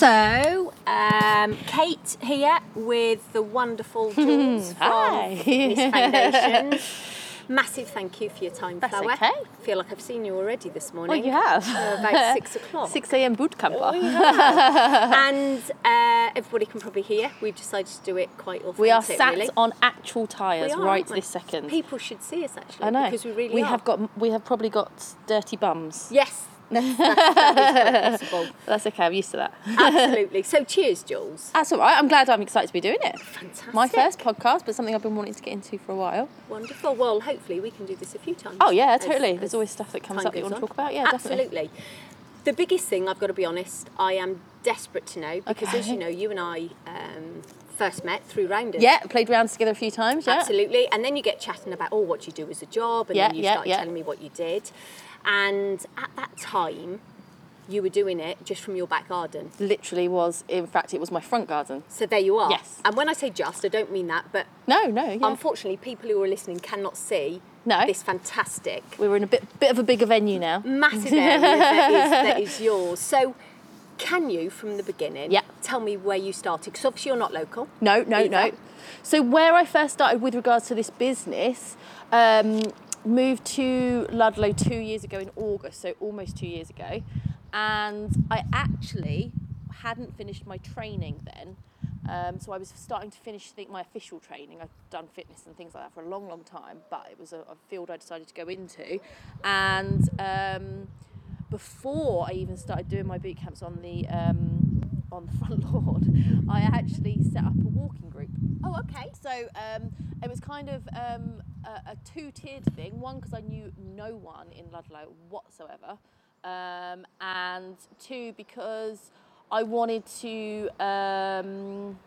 So, um, Kate here with the wonderful Jules from Foundation. Massive thank you for your time, That's Flower. okay. I feel like I've seen you already this morning. Well, you have. Uh, about six o'clock. 6 a.m. boot camper. Oh, and uh, everybody can probably hear. We've decided to do it quite often. we are sat really. on actual tyres We are, right aren't we? this second. People should see us actually. I know. because we really we are. have got we have probably got dirty bums. Yes, that's, that's, that is. That's okay. I'm used to that. Absolutely. So, cheers, Jules. That's all right. I'm glad. I'm excited to be doing it. Fantastic. My first podcast, but something I've been wanting to get into for a while. Wonderful. Well, hopefully we can do this a few times. Oh yeah, totally. as There's always stuff that comes up that you want to talk about. Yeah, definitely. Absolutely. The biggest thing I've got to be honest, I am desperate to know because, as you know, you and I um, first met through Rounders. Yeah, played rounds together a few times. Yeah. Absolutely. And then you get chatting about, oh, what you do as a job, and Yeah, then you yeah, start yeah. telling me what you did. And at that time, you were doing it just from your back garden. Literally was. In fact, it was my front garden. So there you are. Yes. And when I say just, I don't mean that, but No, no. Yeah. unfortunately, people who are listening cannot see No. this fantastic we were in a bit bit of a bigger venue now. massive area that, is, that is yours. So, can you, from the beginning, Yeah. tell me where you started? Because obviously you're not local. No, no, no. So where I first started with regards to this business, um, moved to Ludlow two years ago in August, so almost two years ago, and I actually hadn't finished my training then. Um, so I was starting to finish, think, my official training. I'd done fitness and things like that for a long, long time, but it was a, a field I decided to go into. And um, before I even started doing my boot camps on the um, on the front lawn, I actually set up a walking group. Oh, okay. So um, it was kind of um, a, a two-tiered thing. One, because I knew no one in Ludlow whatsoever, um, and two, because I wanted to. Um,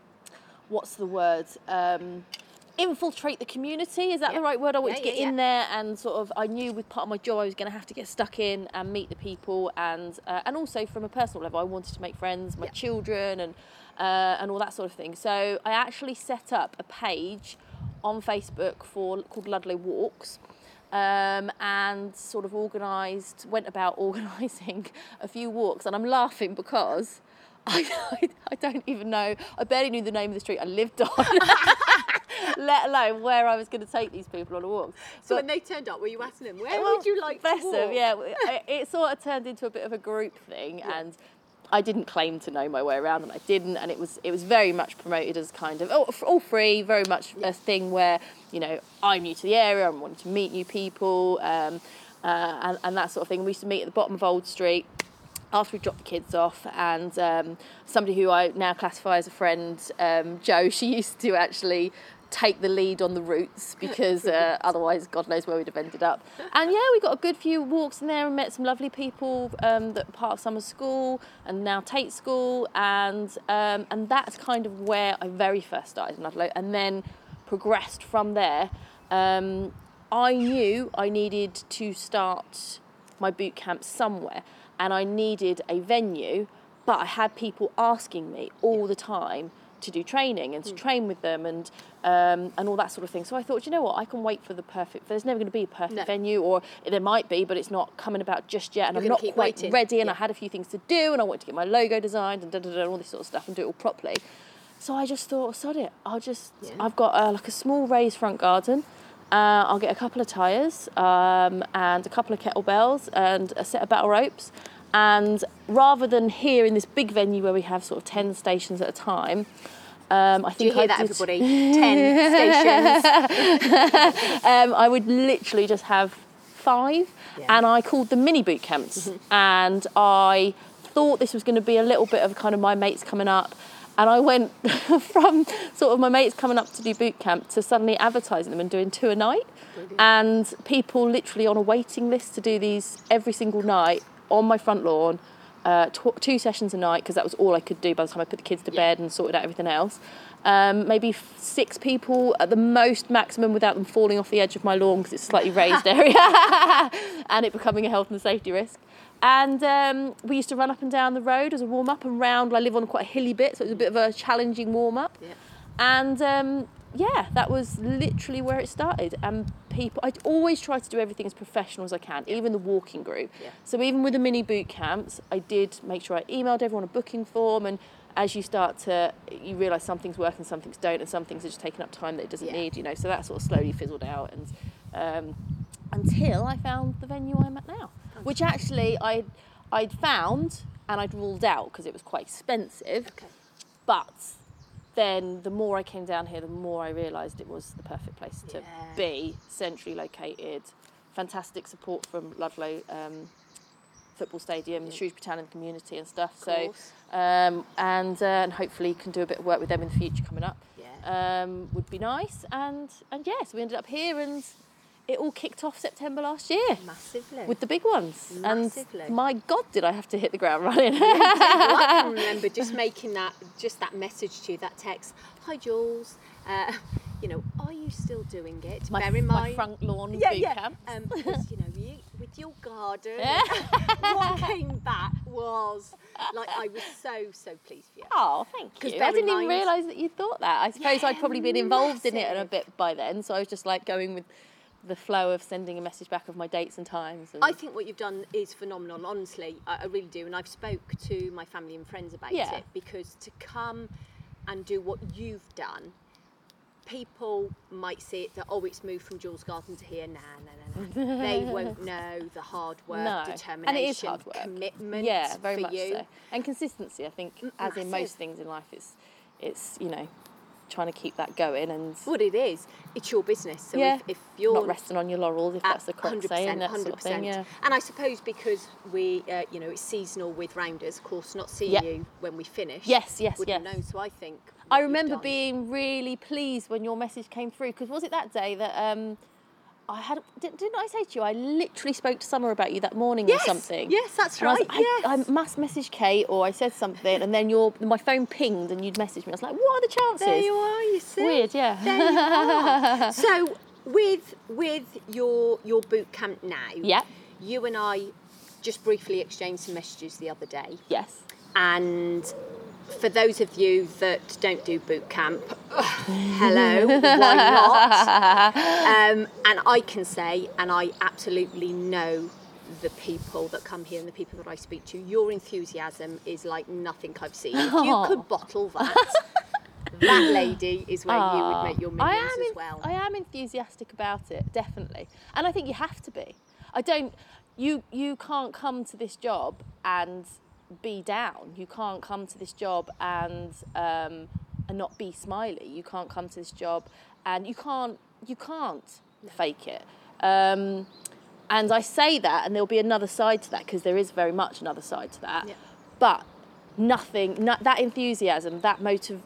what's the word? Um, infiltrate the community. Is that Yeah. the right word? I wanted Yeah, to get yeah, in there and sort of. I knew with part of my job I was going to have to get stuck in and meet the people, and uh, and also from a personal level, I wanted to make friends, my Yeah. children, and uh, and all that sort of thing. So I actually set up a page on Facebook for called Ludlow Walks. Um, and sort of organised, went about organising a few walks, and I'm laughing because I, I, I don't even know, I barely knew the name of the street I lived on, let alone where I was going to take these people on a walk. So But- when they turned up, were you asking them, where well, would you like to walk? them, yeah. It, it sort of turned into a bit of a group thing, and I didn't claim to know my way around, and I didn't. And it was it was very much promoted as kind of all, all free, very much Yeah. a thing where you know I'm new to the area, I'm wanting to meet new people, um, uh, and, and that sort of thing. We used to meet at the bottom of Old Street after we dropped the kids off, and um, somebody who I now classify as a friend, um, Joe, she used to actually take the lead on the routes because uh, otherwise, God knows where we'd have ended up. And yeah, we got a good few walks in there and met some lovely people um, that were part of summer school and now Tate School, and um, and that's kind of where I very first started in Ludlow, and then progressed from there. Um, I knew I needed to start my boot camp somewhere and I needed a venue, but I had people asking me all the time to do training and to train with them and um, and all that sort of thing. So I thought, you know what, I can wait for the perfect. There's never going to be a perfect No. venue, or there might be, but it's not coming about just yet. And You're I'm not quite waiting. ready, and I had a few things to do, and I wanted to get my logo designed and da da da, and all this sort of stuff, and do it all properly. So I just thought, sod it. I'll just. Yeah. I've got uh, like a small raised front garden. Uh, I'll get a couple of tyres um, and a couple of kettlebells and a set of battle ropes. And rather than here in this big venue where we have sort of 10 stations at a time, um, I Do you think hear I that, did, everybody? Ten stations. um, I would literally just have five, Yeah. and I called them mini boot camps. And I thought this was going to be a little bit of kind of my mates coming up. And I went from sort of my mates coming up to do boot camp to suddenly advertising them and doing two a night. And people literally on a waiting list to do these every single night on my front lawn, uh, tw- two sessions a night, because that was all I could do by the time I put the kids to bed and sorted out everything else. Um, maybe f- six people at the most maximum without them falling off the edge of my lawn because it's a slightly raised area and it becoming a health and safety risk. And um, we used to run up and down the road as a warm up and round. I live on quite a hilly bit, so it was a bit of a challenging warm up. Yeah. And um, yeah, that was literally where it started. And people, I always try to do everything as professional as I can, even the walking group. Yeah. So even with the mini boot camps, I did make sure I emailed everyone a booking form. And as you start to, you realise some things work and some things don't, and some things are just taking up time that it doesn't Yeah. need. You know, so that sort of slowly fizzled out, and um, until I found the venue I'm at now, which actually I I'd found and I'd ruled out because it was quite expensive. Okay. But then the more I came down here, the more I realised it was the perfect place to Yeah. be, centrally located, fantastic support from Ludlow um, Football Stadium, the Shrewsbury Town and community and stuff. So, um, and uh, and hopefully can do a bit of work with them in the future coming up. Yeah. Um, would be nice. And and yes, we ended up here and it all kicked off September last year Massively. with the big ones. Massively. And my God, did I have to hit the ground running? Well, I can remember just making that, just that message to you, that text. Hi, Jules. Uh, you know, are you still doing it? my, Bear in mind, my front lawn yeah, boot yeah. camp. Um, because, you know, you, with your garden, Yeah. what came back was like I was so so pleased for you. Oh, thank you. I didn't even realise that you thought that. I suppose I'd probably been involved in it a bit by then, so I was just like going with the flow of sending a message back of my dates and times. And I think what you've done is phenomenal. Honestly, I, I really do, and I've spoke to my family and friends about Yeah. it because to come and do what you've done, people might see it that oh, it's moved from Jules Garden to here. Nah, nah, nah, nah. they won't know the hard work, no, determination, and it is hard work. commitment. Yeah, very much you. so. And consistency. I think, M- as in most things in life, it's it's you know trying to keep that going and What it is, it's your business. So yeah, if, if you're not resting on your laurels, if that's the correct 100%, saying, that sort of thing. Yeah. And I suppose because we, uh, you know, it's seasonal with rounders, of course, not seeing Yeah. you when we finish. Yes, yes, yes. known. So I think. I remember being really pleased when your message came through because was it that day that um, I had didn't, didn't I say to you I literally spoke to Summer about you that morning Yes, or something? yes, that's And I, right, like, I, yes. I must message Kate or I said something and then your my phone pinged and you'd message me. I was like, what are the chances? There you are. You see. Weird, yeah. There you are. so with with your your boot camp now. Yeah. You and I just briefly exchanged some messages the other day, Yes. and for those of you that don't do boot camp, hello, why not? Um, and I can say, and I absolutely know the people that come here and the people that I speak to, your enthusiasm is like nothing I've seen. If you could bottle that, that lady is where you would Ah, make your I millions as well. I am enthusiastic about it, definitely, and I think you have to be. I don't. You you can't come to this job and be down. You can't come to this job and um, and not be smiley. You can't come to this job and you can't you can't fake it. Um, and I say that, and there'll be another side to that because there is very much another side to that. Yeah. But nothing, no, that enthusiasm, that motiv-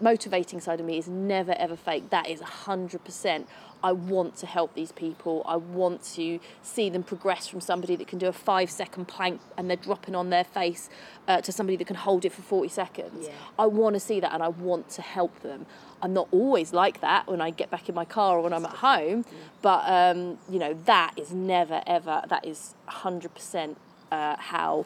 motivating side of me is never ever fake. That is 100%. I want to help these people. I want to see them progress from somebody that can do a five second plank and they're dropping on their face uh, to somebody that can hold it for 40 seconds. Yeah. I want to see that and I want to help them. I'm not always like that when I get back in my car or when I'm at home, but um, you know, that is never ever, that is 100% uh, how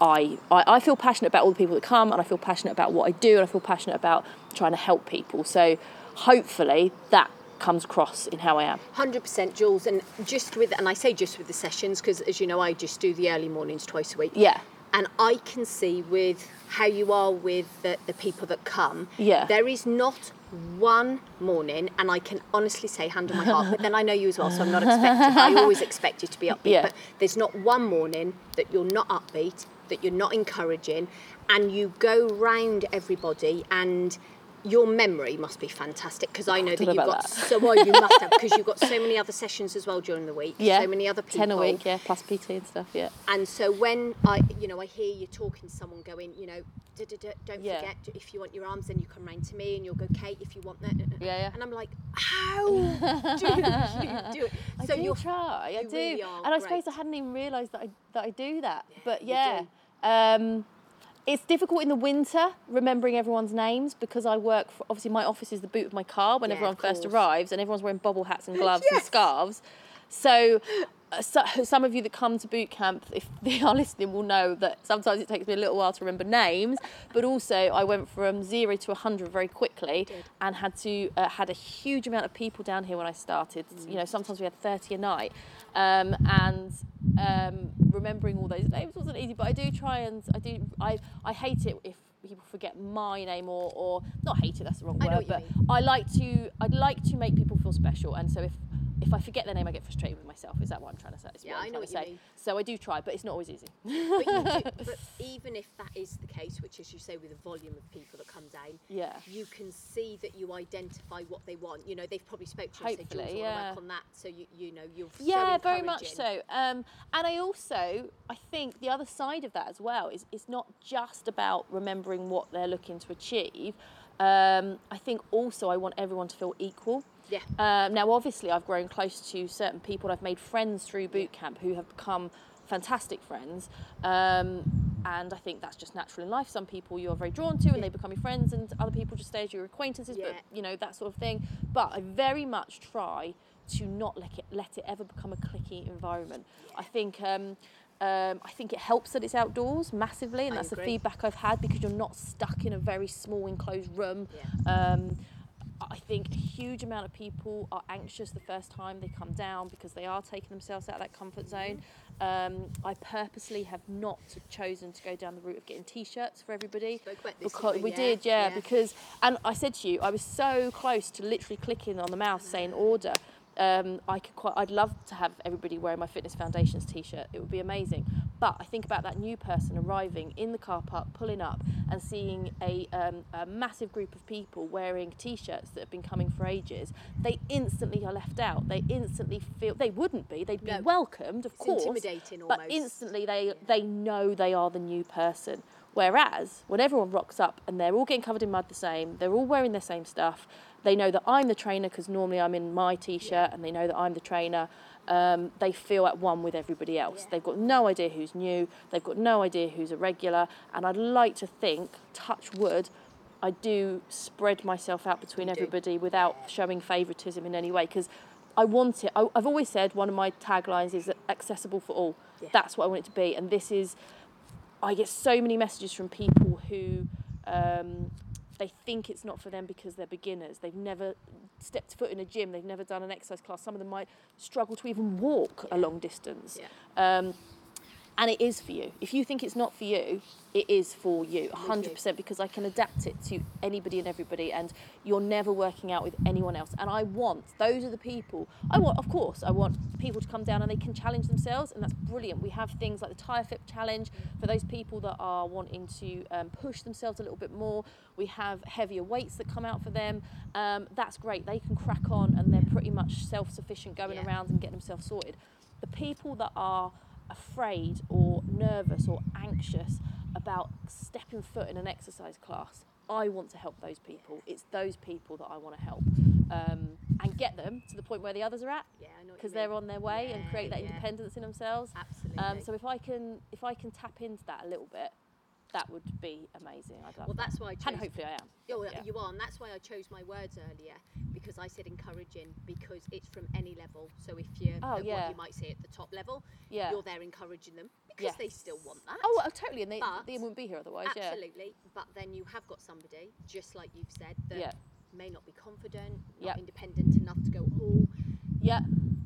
I, I, I feel passionate about all the people that come and I feel passionate about what I do and I feel passionate about trying to help people. So hopefully that comes across in how I am. Hundred percent, Jules, and just with, and I say just with the sessions because, as you know, I just do the early mornings twice a week. Yeah. And I can see with how you are with the, the people that come. Yeah. There is not one morning, and I can honestly say, hand on my heart, but then I know you as well, so I'm not expecting. I always expect you to be upbeat, Yeah. but there's not one morning that you're not upbeat, that you're not encouraging, and you go round everybody and. Your memory must be fantastic because I know that you've got that. so well. You must have because you've got so many other sessions as well during the week. Yeah. so many other people. 10 a week, yeah, plus PT and stuff, yeah. And so when I, you know, I hear you talking to someone going, you know, "Duh, duh, duh, don't Yeah. forget if you want your arms, then you come round to me and you'll go, Kate, if you want that. Uh, uh, uh, yeah, yeah. And I'm like, how do you do it? I so do you're try, I do. really and I suppose I hadn't even realised that I, that I do that. but you yeah. Um, It's difficult in the winter remembering everyone's names because I work for, obviously my office is the boot of my car when Yeah, everyone first arrives and everyone's wearing bobble hats and gloves and scarves. So, so, some of you that come to boot camp, if they are listening, will know that sometimes it takes me a little while to remember names. But also, I went from zero to hundred very quickly, and had to uh, had a huge amount of people down here when I started. You know, sometimes we had thirty a night, um, and um, remembering all those names wasn't easy. But I do try and I do I I hate it if people forget my name or or not hate it. That's the wrong word, but. I like to I'd like to make people feel special, and so if if I forget their name, I get frustrated with myself. Is that what I'm trying to say? Is Yeah, I'm know what you say. mean. So I do try, but it's not always easy. but, you do, but even if that is the case, which is you say with the volume of people that come down, Yeah. you can see that you identify what they want. You know, they've probably spoke to you and said, "Jules, want to yeah. work on that." So you you know you're yeah, so very much so. Um, and I also, I think the other side of that as well is it's not just about remembering what they're looking to achieve. Um, I think also I want everyone to feel equal. Yeah. Um, now, obviously, I've grown close to certain people. I've made friends through boot camp who have become fantastic friends. Um, and I think that's just natural in life. Some people you're very drawn to and Yeah. they become your friends, and other people just stay as your acquaintances, Yeah. but you know, that sort of thing. But I very much try to not let it, let it ever become a clicky environment. I think. Um, um, I think it helps that it's outdoors massively, and I that's the feedback I've had because you're not stuck in a very small enclosed room. Yeah. Um, I think a huge amount of people are anxious the first time they come down because they are taking themselves out of that comfort zone. Um, I purposely have not chosen to go down the route of getting t-shirts for everybody. Spoke about this, because we we? did, Yeah, yeah, yeah. Because and I said to you, I was so close to literally clicking on the mouse saying order. Um, I could quite, I'd love to have everybody wearing my Fitness Foundations t-shirt. It would be amazing. But I think about that new person arriving in the car park, pulling up, and seeing a, um, a massive group of people wearing t-shirts that have been coming for ages. They instantly are left out. They instantly feel they wouldn't be. They'd be No. welcomed, of It's course. intimidating almost. But instantly they they know they are the new person. Whereas when everyone rocks up and they're all getting covered in mud the same, they're all wearing the same stuff. They know that I'm the trainer because normally I'm in my t-shirt, and they know that I'm the trainer. Um, they feel at one with everybody else. Yeah. They've got no idea who's new. They've got no idea who's a regular. And I'd like to think, touch wood, I do spread myself out between You do. everybody without showing favouritism in any way because I want it. I, I've always said one of my taglines is accessible for all. Yeah. That's what I want it to be. And this is, I get so many messages from people who um, they think it's not for them because they're beginners. They've never stepped foot in a gym. They've never done an exercise class. Some of them might struggle to even walk a long distance. Yeah. Um, and it is for you. If you think it's not for you, it is for you, 100%, because I can adapt it to anybody and everybody, and you're never working out with anyone else. And I want, those are the people, I want, of course, I want people to come down and they can challenge themselves, and that's brilliant. We have things like the Tire Flip Challenge for those people that are wanting to um, push themselves a little bit more. We have heavier weights that come out for them. Um, that's great. They can crack on and they're pretty much self sufficient going Yeah. around and getting themselves sorted. The people that are afraid or nervous or anxious about stepping foot in an exercise class, I want to help those people. It's those people that I want to help um, and get them to the point where the others are at Yeah, I know what you because mean. they're on their way and create that yeah. independence in themselves. Absolutely. Um, so if I can if I can tap into that a little bit, that would be amazing. I'd love well, that. that's why I chose. and hopefully I am. Yeah, well, Yeah. you are, and that's why I chose my words earlier because I said encouraging because it's from any level. So if you're Oh, uh, at yeah. what you might say at the top level, Yeah. you're there encouraging them because they still want that. Oh, well, totally, and they, But- they wouldn't be here otherwise. Yeah. Absolutely. But then you have got somebody, just like you've said, that Yeah. may not be confident, not Yep. independent enough to go all, Yeah.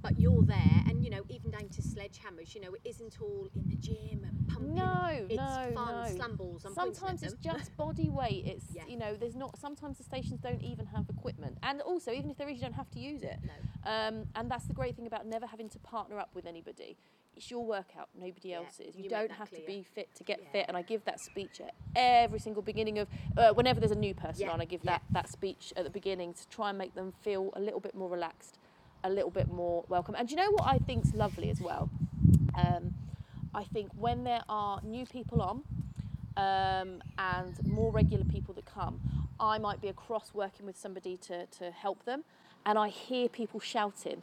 But you're there, and you know, even down to sledgehammers, you know, it isn't all in the gym and pumping. No, it's no, fun, no. slam balls. I'm sometimes it's just body weight. It's Yeah. you know, there's not. Sometimes the stations don't even have equipment, and also even if there is, you don't have to use it. No. Um, and that's the great thing about never having to partner up with anybody. It's your workout, nobody Yeah, else's. You, you don't have to be fit to get Yeah. fit. And I give that speech at every single beginning of uh, whenever there's a new person Yeah, on. I give that that speech at the beginning to try and make them feel a little bit more relaxed, a little bit more welcome. And you know what I think's lovely as well? Um, I think when there are new people on um, and more regular people that come, I might be across working with somebody to, to help them, and I hear people shouting,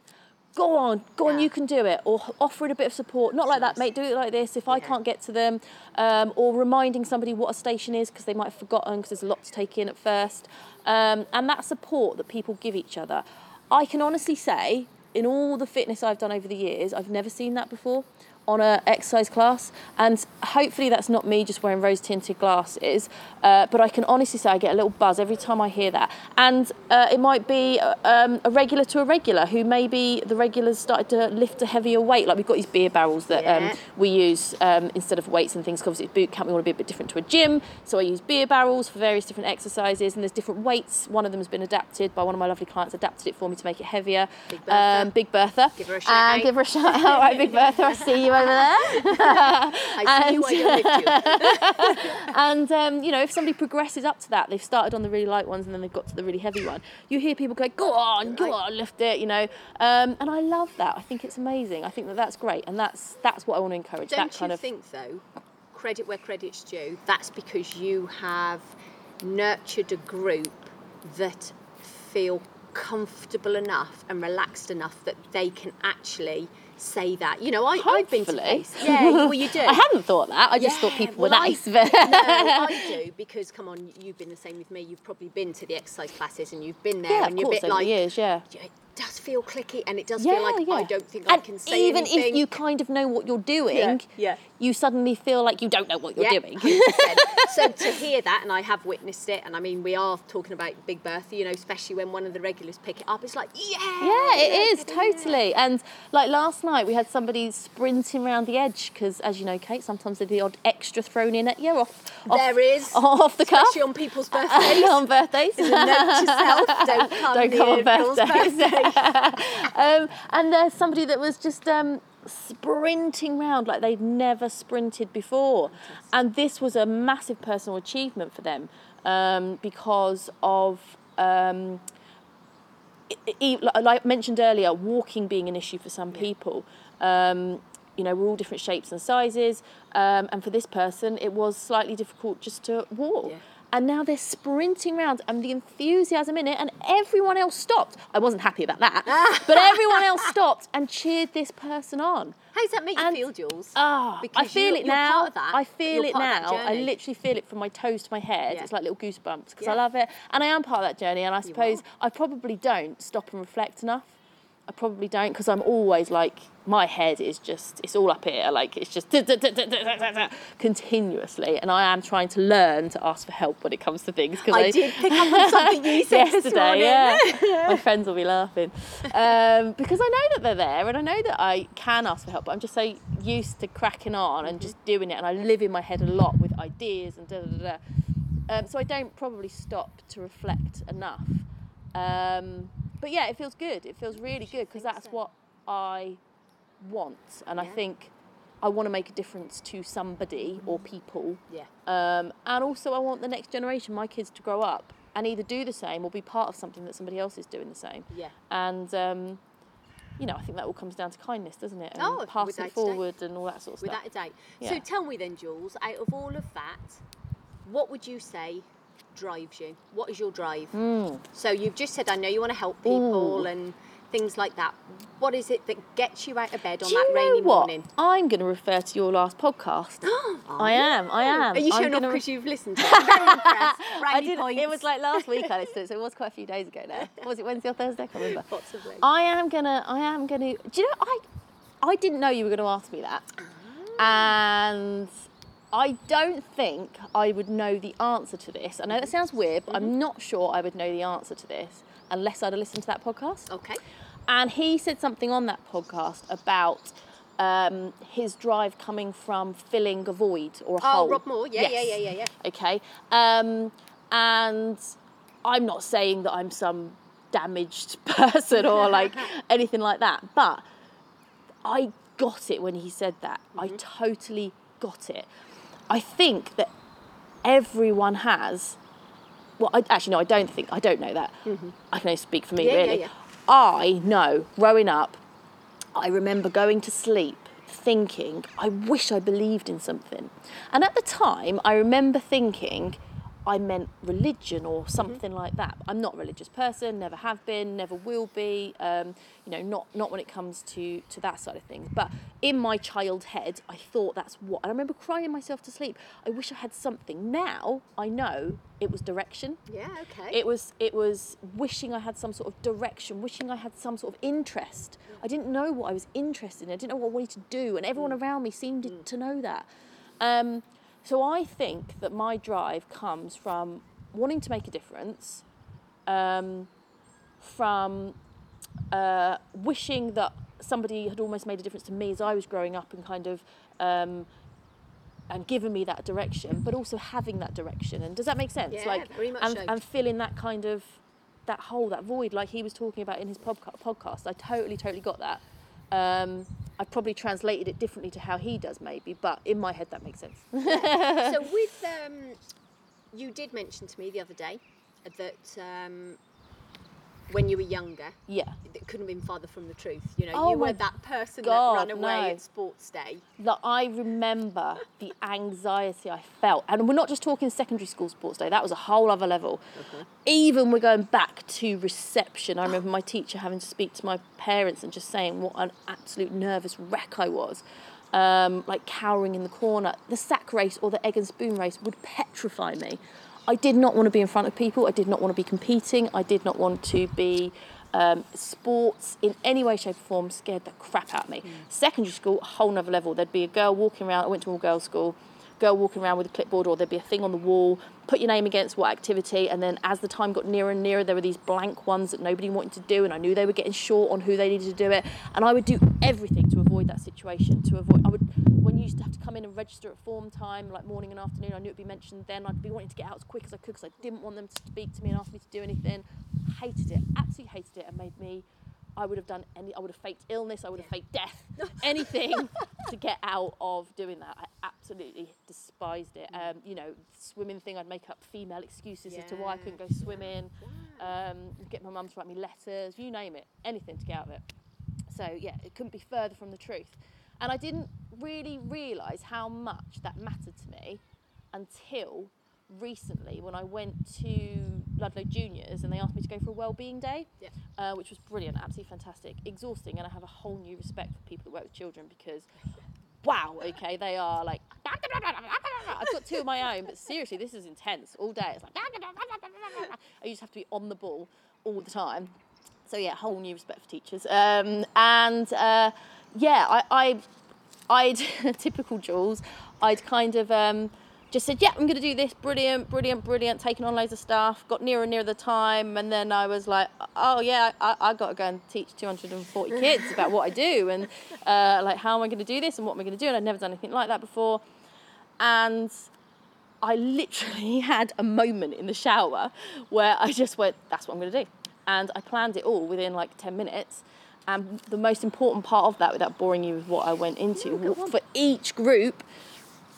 Go on, go on, Yeah. you can do it, or offering a bit of support. Not like that, mate, do it like this if I can't get to them, um, or reminding somebody what a station is because they might have forgotten because there's a lot to take in at first. Um, and that support that people give each other. I can honestly say in all the fitness I've done over the years, I've never seen that before on a exercise class and hopefully that's not me just wearing rose tinted glasses uh, but I can honestly say I get a little buzz every time I hear that. And uh, it might be uh, um, a regular to a regular who maybe the regulars started to lift a heavier weight like we've got these beer barrels that Yeah. um, we use um, instead of weights and things because it's boot camp we want to be a bit different to a gym. So I use beer barrels for various different exercises and there's different weights. One of them has been adapted by one of my lovely clients adapted it for me to make it heavier. Big Bertha. um, Big Bertha. Give her a shout and out. give her a shout. Out right Big Bertha I see you over there I see I don't you. and um, you know, if somebody progresses up to that, they've started on the really light ones and then they've got to the really heavy one. You hear people go, "Go on, go on, lift it," you know, um, and I love that. I think it's amazing. I think that that's great, and that's that's what I want to encourage. Don't that kind you of think, though, credit where credit's due, that's because you have nurtured a group that feel comfortable enough and relaxed enough that they can actually say that. You know, I, I've been to places. Yeah, well, you do. I hadn't thought that. I just thought Yeah, people were well, I- nice, but no, I do because come on, you've been the same with me. You've probably been to the exercise classes and you've been there, yeah, and of you're a course, bit over like, years, yeah. "Yeah, it does feel clicky, and it does Yeah, feel like yeah. I don't think I And can say even anything. if you kind of know what you're doing, yeah. you suddenly feel like you don't know what you're Yeah, doing. 100%. so to hear that, and I have witnessed it, and I mean, we are talking about Big Bertha, you know, especially when one of the regulars pick it up, it's like, yeah, Yeah, it is get in there. totally. And like last night, we had somebody sprinting around the edge because, as you know, Kate, sometimes there's the odd extra thrown in at you off. off There is, off the cuff especially on people's birthdays. on birthdays. Note don't come Don't come on birthdays. birthday. Um, and there's somebody that was just um, sprinting round like they'd never sprinted before. And this was a massive personal achievement for them um, because of. Um, like I mentioned earlier, walking being an issue for some people. Um, you know, we're all different shapes and sizes, um, and for this person, it was slightly difficult just to walk. Yeah. And now they're sprinting around, and the enthusiasm in it, and everyone else stopped. I wasn't happy about that, but everyone else stopped and cheered this person on. How does that make you feel, Jules? Ah, I feel you- it now. part of that. I feel it part of that now. I literally feel it from my toes to my head. Yeah. It's like little goosebumps because Yeah. I love it, and I am part of that journey. And I suppose. I probably don't stop and reflect enough. I probably don't because I'm always like my head is just it's all up here like it's just continuously, and I am trying to learn to ask for help when it comes to things because I did pick up on something you said yesterday. Yeah, my friends will be laughing um, because I know that they're there and I know that I can ask for help, but I'm just so used to cracking on and just doing it, and I live in my head a lot with ideas and da da da. da. Um, so I don't probably stop to reflect enough. Um, but yeah, it feels good. It feels really good because that's so. what I want, and I think I want to make a difference to somebody or people. Yeah. Um, and also, I want the next generation, my kids, to grow up and either do the same or be part of something that somebody else is doing the same. Yeah. And, um, you know, I think that all comes down to kindness, doesn't it? And Oh, passing it forward and all that sort of Without stuff. Without a doubt. So tell me then, Jules, out of all of that, what would you say drives you? What is your drive? Mm. So you've just said, I know you want to help people. Ooh. and things like that. What is it that gets you out of bed on Do that you know rainy what? morning? I'm going to refer to your last podcast. Oh. I am, I am. Are you I'm showing off gonna- because you've listened to it? I'm very impressed. I did. points. It was like last week I listened to it, so it was quite a few days ago now. Was it Wednesday or Thursday? I can't remember. Possibly. I am gonna. I am gonna. Do you know? I. I didn't know you were going to ask me that, ah. and I don't think I would know the answer to this. I know that sounds weird, but I'm not sure I would know the answer to this unless I'd have listened to that podcast. Okay. And he said something on that podcast about um, his drive coming from filling a void or a Oh, hole. Rob Moore. Yeah, yeah, Yes. yeah, yeah, yeah. Okay. Um, and I'm not saying that I'm some damaged person or like anything like that, but I got it when he said that. I totally got it. I think that everyone has. Well, I, actually, no, I don't think. I don't know that. Mm-hmm. I can only speak for me, Yeah, yeah, really. yeah. I know, growing up, I remember going to sleep thinking, I wish I believed in something. And at the time, I remember thinking, I meant religion or something like that. I'm not a religious person, never have been, never will be. Um, you know, not not when it comes to to that side of things. But in my child head, I thought that's what. And I remember crying myself to sleep. I wish I had something. Now I know it was direction. Yeah, okay. It was it was wishing I had some sort of direction, wishing I had some sort of interest. I didn't know what I was interested in. I didn't know what I wanted to do, and everyone around me seemed to know that. Um, so I think that my drive comes from wanting to make a difference, um, from uh, wishing that somebody had almost made a difference to me as I was growing up and kind of um, and given me that direction, but also having that direction. And does that make sense? Yeah, like very much and, so. and filling that kind of that hole, that void, like he was talking about in his podca- podcast. I totally, totally got that. Um, I probably translated it differently to how he does, maybe, but in my head that makes sense. so with um, you did mention to me the other day that um, when you were younger, yeah. it couldn't have been farther from the truth. You know, Oh you were that person God, that ran away no. at sports day. that I remember the anxiety I felt. And we're not just talking secondary school sports day, that was a whole other level. Even we're going back to reception. I remember my teacher having to speak to my parents and just saying what an absolute nervous wreck I was. Um, like cowering in the corner. The sack race or the egg and spoon race would petrify me. I did not want to be in front of people. I did not want to be competing. I did not want to be um, sports in any way, shape, or form scared the crap out of me. Secondary school, a whole nother level. There'd be a girl walking around. I went to all girls school. Girl walking around with a clipboard, or there'd be a thing on the wall. Put your name against what activity, and then as the time got nearer and nearer, there were these blank ones that nobody wanted to do, and I knew they were getting short on who they needed to do it, and I would do everything to avoid that situation. To avoid, I would used to have to come in and register at form time, like morning and afternoon. I knew it'd be mentioned then. I'd be wanting to get out as quick as I could because I didn't want them to speak to me and ask me to do anything. Hated it, absolutely hated it, and made me. I would have done any. I would have faked illness. I would have faked death. Anything to get out of doing that. I absolutely despised it. Um, you know, swimming thing. I'd make up female excuses as to why I couldn't go swimming. Um, get my mum to write me letters. You name it. Anything to get out of it. So yeah, it couldn't be further from the truth. And I didn't really realise how much that mattered to me until recently when I went to Ludlow Juniors and they asked me to go for a wellbeing day, Yeah. uh, which was brilliant, absolutely fantastic, exhausting, and I have a whole new respect for people that work with children because. Wow, okay, they are like. I've got two of my own, but seriously, this is intense all day. It's like. I just have to be on the ball all the time. So yeah, whole new respect for teachers. Um, and uh, yeah, I, I, I'd typical Jules. I'd kind of um, just said, yeah, I'm going to do this. Brilliant, brilliant, brilliant. Taking on loads of stuff. Got nearer and nearer the time, and then I was like, oh yeah, I, I got to go and teach 240 kids about what I do and uh, like how am I going to do this and what am I going to do? And I'd never done anything like that before, and I literally had a moment in the shower where I just went, that's what I'm going to do. And I planned it all within like 10 minutes. And the most important part of that, without boring you with what I went into, for each group,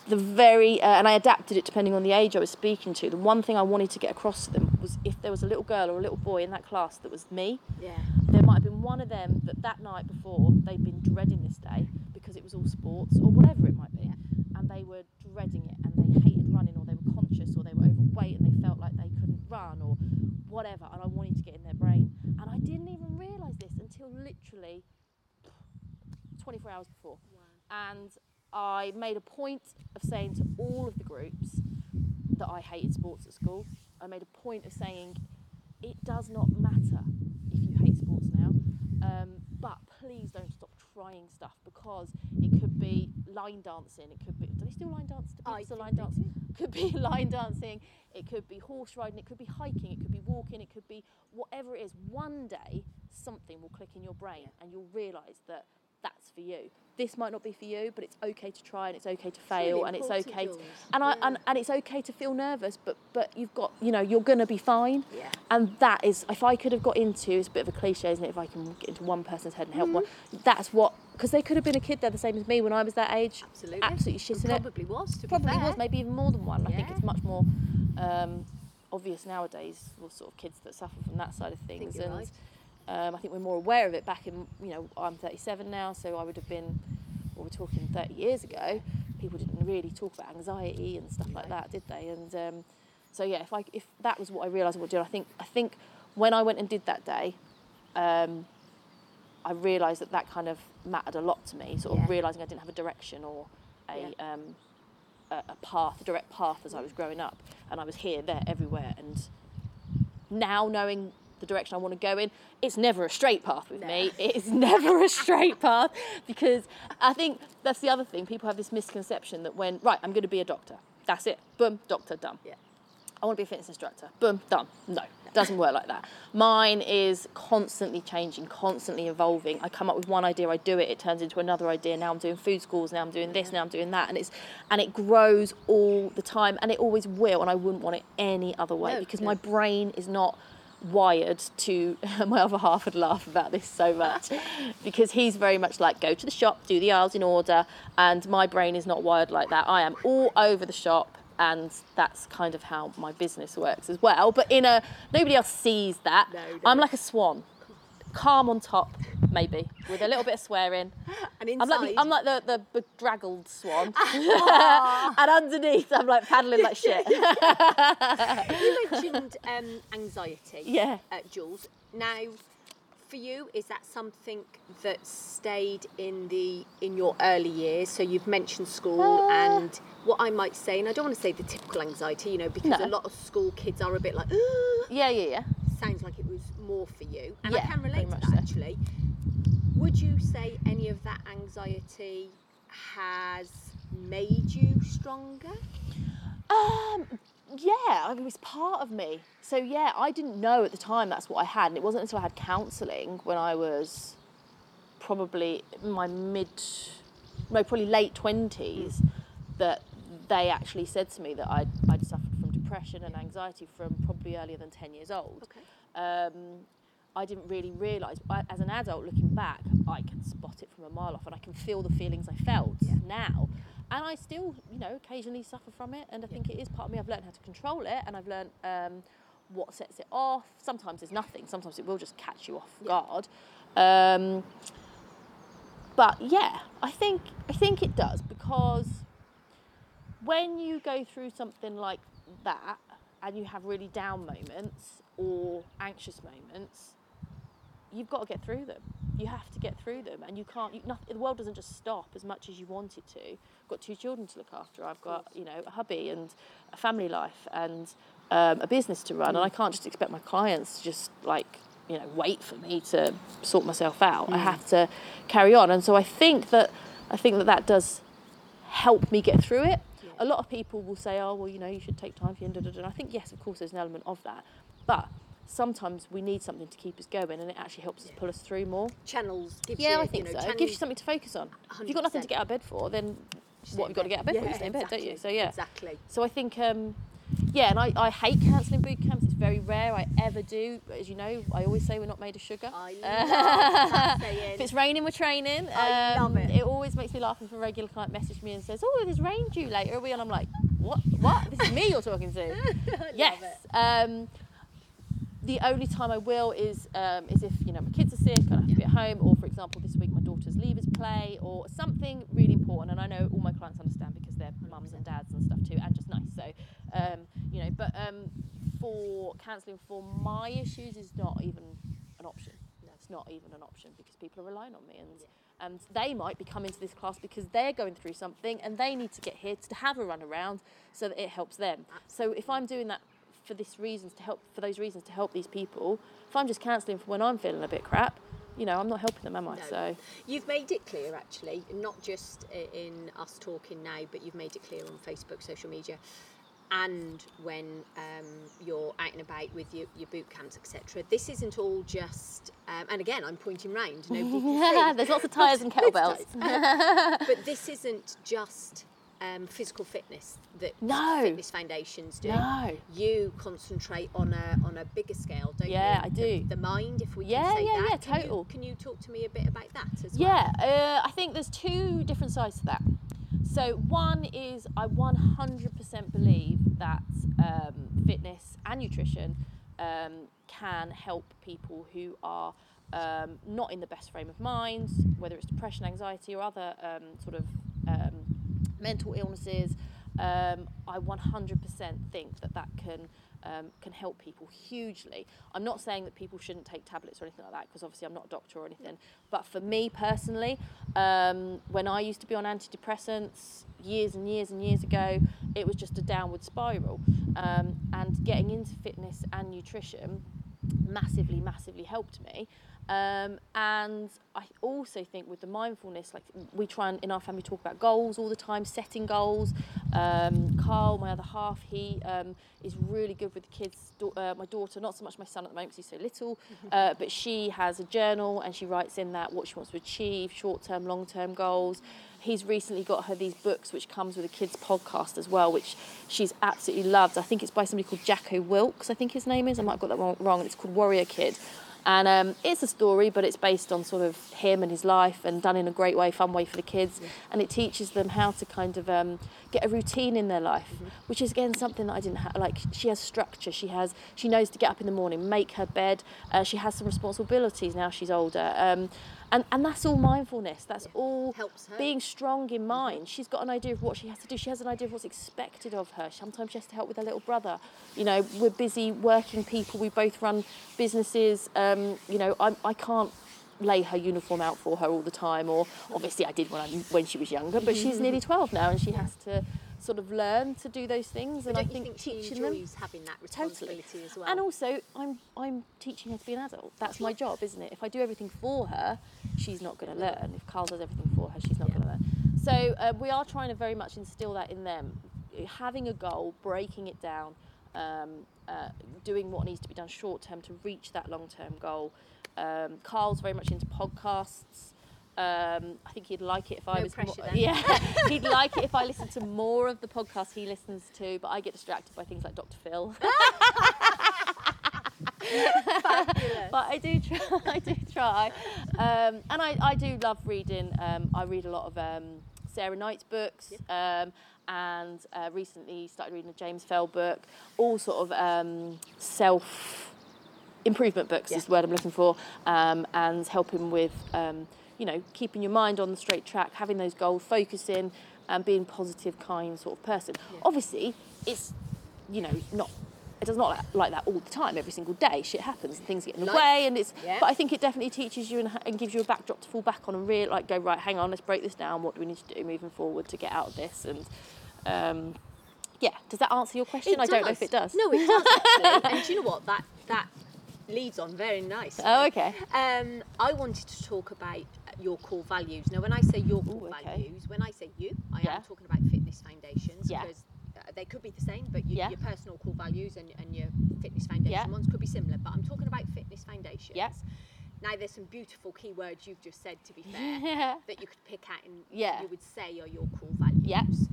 the very, uh, and I adapted it depending on the age I was speaking to. The one thing I wanted to get across to them was if there was a little girl or a little boy in that class that was me, Yeah. there might have been one of them that that night before they'd been dreading this day because it was all sports or whatever it might be, and they were dreading it and they hated running or they were conscious or they were overweight and they felt like they couldn't run or whatever, and I wanted to get in their brain, and I didn't even until literally 24 hours before, and I made a point of saying to all of the groups that I hated sports at school. I made a point of saying it does not matter if you hate sports now, um, but please don't stop trying stuff because it could be line dancing, it could be. Do they still line dance? Do people I still line dance? Could be line dancing. It could be horse riding. It could be hiking. It could be walking. It could be whatever it is. One day something will click in your brain and you'll realise that that's for you. This might not be for you, but it's okay to try and it's okay to fail really and it's okay. To, and I and, and it's okay to feel nervous, but but you've got you know you're gonna be fine. Yeah. And that is if I could have got into it's a bit of a cliche, isn't it? If I can get into one person's head and help one, Mm-hmm. that's what because they could have been a kid there the same as me when I was that age. Absolutely. Absolutely shitting it. Probably was. To Probably was maybe even more than one. Yeah. I think it's much more um, obvious nowadays for sort of kids that suffer from that side of things. and right. Um, I think we're more aware of it back in, you know, I'm 37 now, so I would have been, well, we're talking 30 years ago, people didn't really talk about anxiety and stuff like that, did they? And um, So yeah, if I if that was what I realised I would do, I think I think when I went and did that day, um, I realised that that kind of mattered a lot to me. Sort of Yeah. realising I didn't have a direction or a um, a, a path, a direct path as I was growing up, and I was here, there, everywhere, and now knowing the direction I want to go in, it's never a straight path with me. It is never a straight path because I think that's the other thing. People have this misconception that when right, I'm going to be a doctor. That's it. Boom, doctor done. Yeah. I want to be a fitness instructor. Boom, done. No, it doesn't work like that. Mine is constantly changing, constantly evolving. I come up with one idea, I do it, it turns into another idea. Now I'm doing food schools, now I'm doing this, now I'm doing that, and it's and it grows all the time, and it always will. And I wouldn't want it any other way No, because no. my brain is not wired to my other half would laugh about this so much. Because he's very much like go to the shop do the aisles in order and my brain is not wired like that. I am all over the shop and that's kind of how my business works as well. But in a nobody else sees that. No, i'm like a swan calm on top maybe with a little bit of swearing And I'm like, the, I'm like the, the bedraggled swan. and underneath, I'm like paddling like shit. you mentioned um, anxiety. Yeah. Uh, Jules. Now, for you, is that something that stayed in the in your early years? So you've mentioned school Uh. and what I might say, and I don't want to say the typical anxiety, you know, because No. a lot of school kids are a bit like, yeah, yeah, yeah. Sounds like it was more for you, and Yeah, I can relate to that so. actually. Would you say any of that anxiety has made you stronger? Um, yeah, I mean, it was part of me. So yeah, I didn't know at the time that's what I had, and it wasn't until I had counselling when I was probably in my mid, no, probably late twenties, that they actually said to me that I'd, I'd suffered depression and anxiety from probably earlier than ten years old. Okay. um, I didn't really realise. As an adult looking back, I can spot it from a mile off, and I can feel the feelings I felt Yeah. now. And I still, you know, occasionally suffer from it, and I think it is part of me. I've learned how to control it, and I've learned um, what sets it off. Sometimes it's nothing. Sometimes it will just catch you off guard. Um, but yeah, I think I think it does because when you go through something like that and you have really down moments or anxious moments, you've got to get through them. You have to get through them, and you can't. You, nothing, the world doesn't just stop as much as you want it to. I've got two children to look after. I've got you know a hubby and a family life and um, a business to run, and I can't just expect my clients to just like you know wait for me to sort myself out. I have to carry on, and so I think that I think that that does help me get through it. A lot of people will say, "Oh, well, you know, you should take time for you." And, I think yes, of course, there's an element of that, but sometimes we need something to keep us going, and it actually helps us pull us through more. Channels gives Yeah, you, I think you know, so. It gives you something to focus on. If you've got nothing to get out of bed for, then what in have you got to get out of bed for? You Yeah, stay in bed, don't you? So yeah. Exactly. So I think, um, yeah, and I, I hate counselling boot camps. It's very rare I ever do. But as you know, I always say we're not made of sugar. I love. If it's raining, we're training. I love Um, it. It always makes me laugh if a regular client messages me and says, "Oh, there's rain due later, are we?" And I'm like, "What? What? This is me you're talking to." yes. Um, the only time I will is um, is if you know my kids are sick and I have to be at home, or for example, this week my daughter's leavers play, or something really important. And I know all my clients understand they're mums and dads and stuff too, and just nice. So um, you know, but um, for counselling for my issues is not even an option. It's not even an option because people are relying on me and. And they might be coming to this class because they're going through something and they need to get here to have a run around so that it helps them. So if I'm doing that for this reasons to help for those reasons to help these people. If I'm just counselling for when I'm feeling a bit crap, you know, I'm not helping them, am I? No. So You've made it clear, actually, not just in us talking now, but you've made it clear on Facebook, social media, and when um, you're out and about with your, your boot camps, etc. This isn't all just, um, and again, I'm pointing round. Nobody can see. there's lots of tyres and kettlebells. but this isn't just um, physical fitness that No. Fitness Foundations do. No. You concentrate on a on a bigger scale, don't Yeah, you? I The- do. The, mind, if we Yeah, can say yeah, that. yeah, Can you- total. can you talk to me a bit about that as well? Yeah, uh, I think there's two different sides to that. So one is I 100% believe that um, fitness and nutrition um, can help people who are um, not in the best frame of mind, whether it's depression, anxiety, or other um, sort of um, mental illnesses. um, I 100% think that that can um, can help people hugely. I'm not saying that people shouldn't take tablets or anything like that because obviously I'm not a doctor or anything. But for me personally, um, when I used to be on antidepressants years and years and years ago, it was just a downward spiral. Um, and getting into fitness and nutrition massively, massively helped me. Um, and I also think with the mindfulness, like we try and in our family talk about goals all the time, setting goals. Um, Carl, my other half, he um, is really good with the kids. Uh, my daughter, not so much my son at the moment because he's so little, uh, but she has a journal and she writes in that what she wants to achieve, short-term, long-term goals. He's recently got her these books which comes with a kids podcast as well, which she's absolutely loved. I think it's by somebody called Jacko Wilks, I think his name is. I might have got that wrong, wrong. It's called Warrior Kid and um, it's a story, but it's based on sort of him and his life and done in a great way, fun way for the kids. Yeah. And it teaches them how to kind of um, get a routine in their life, mm-hmm. which is again something that I didn't have. Like she has structure, she has, she knows to get up in the morning, make her bed. Uh, she has some responsibilities now she's older. Um, and and that's all mindfulness. That's yeah. all being strong in mind. She's got an idea of what she has to do. She has an idea of what's expected of her. Sometimes she has to help with her little brother. You know we're busy working people. We both run businesses. Um, you know I, I can't lay her uniform out for her all the time. Or obviously I did when I when she was younger but she's nearly 12 now and she has to sort of learn to do those things. But and I think, think teaching them having that responsibility totally. as well. And also, I'm I'm teaching her to be an adult. That's my job, isn't it? If I do everything for her, she's not going to learn. If Carl does everything for her, she's not yeah. going to learn. So uh, we are trying to very much instill that in them, having a goal, breaking it down. Um, uh, doing what needs to be done short term to reach that long term goal. Um, Carl's very much into podcasts. Um, I think he'd like it if I no was more, yeah. He'd like it if I listened to more of the podcasts he listens to but I get distracted by things like Dr Phil. But I do try I do try. Um, and I, I do love reading um, I read a lot of um, Sarah Knight's books yep. Um, and uh, recently started reading a James Fell book all sort of um, self improvement books yeah. is the word I'm looking for um, and helping with you know, keeping your mind on the straight track, having those goals, focusing, and being positive, kind sort of person. Yeah. Obviously, it's you know not it does not like that all the time, every single day. Shit happens and things get in the Life. way, and it's. Yeah. But I think it definitely teaches you and, and, gives you a backdrop to fall back on and really like go right. Hang on, let's break this down. What do we need to do moving forward to get out of this? And um, yeah, does that answer your question? It I does. don't know if it does. No, it does actually. and do you know what that that leads on very nice. Oh, okay. Um, I wanted to talk about your core values. Now, when I say your core Ooh, okay. values, when I say you, I yeah. am talking about fitness foundations yeah. because uh, they could be the same, but you, yeah. your personal core values and, and your fitness foundation ones could be similar. But I'm talking about fitness foundations. Yeah. Now, there's some beautiful keywords you've just said, to be fair, that you could pick out and you would say are your core values.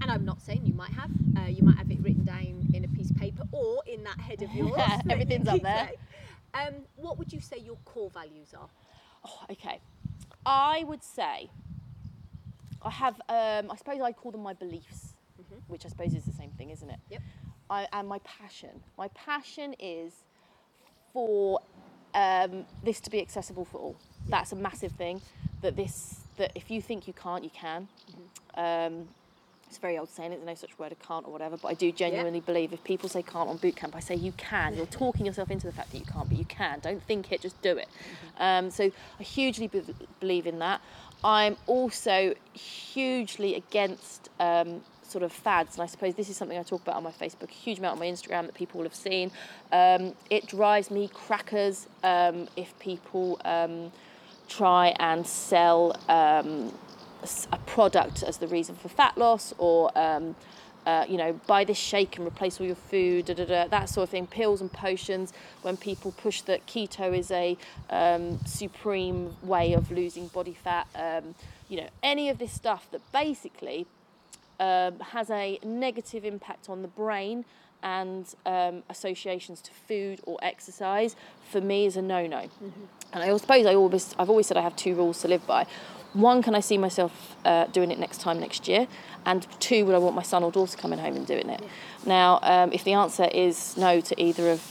And I'm not saying you might have. Uh, you might have it written down in a piece of paper or in that head of yours. Everything's up there. Um, what would you say your core values are? Oh, okay. I would say I have, um, I suppose I'd call them my beliefs, mm-hmm. which I suppose is the same thing, isn't it? Yep. I, and my passion. My passion is for um, this to be accessible for all. Yep. That's a massive thing. That this, that if you think you can't, you can. Mm-hmm. Um, it's a very old saying, there's no such word as can't or whatever, but I do genuinely yeah. believe if people say can't on boot camp, I say you can. You're talking yourself into the fact that you can't, but you can. Don't think it, just do it. Mm-hmm. Um, so I hugely be- believe in that. I'm also hugely against um, sort of fads, and I suppose this is something I talk about on my Facebook, a huge amount on my Instagram that people will have seen. Um, it drives me crackers um, if people um, try and sell um, a product as the reason for fat loss or um, uh, you know, buy this shake and replace all your food, da, da, da, that sort of thing. Pills and potions, when people push that keto is a um, supreme way of losing body fat, um, you know, any of this stuff that basically um, has a negative impact on the brain and um, associations to food or exercise, for me is a no-no. Mm-hmm. And I suppose I always, I've always said I have two rules to live by one, can I see myself uh, doing it next time next year? And two, would I want my son or daughter coming home and doing it? Yeah. Now, um, if the answer is no to either of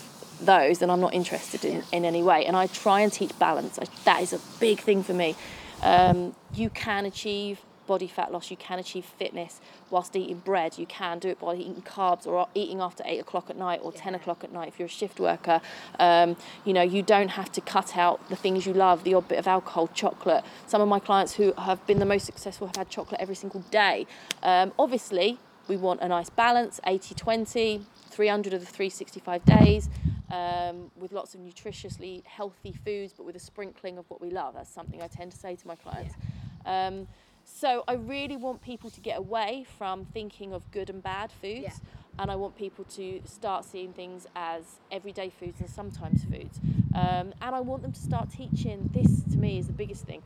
those, then I'm not interested in, in any way. And I try and teach balance. I, that is a big thing for me. Um, you can achieve body fat loss. You can achieve fitness whilst eating bread. You can do it by eating carbs or eating after eight o'clock at night or ten o'clock at night if you're a shift worker. Um, you know, you don't have to cut out the things you love, the odd bit of alcohol, chocolate. Some of my clients who have been the most successful have had chocolate every single day. Um, obviously, we want a nice balance 80 20, 300 of the 365 days. Um, with lots of nutritiously healthy foods, but with a sprinkling of what we love. That's something I tend to say to my clients. Um, so I really want people to get away from thinking of good and bad foods, Yeah. and I want people to start seeing things as everyday foods and sometimes foods. Um, and I want them to start teaching. This to me is the biggest thing,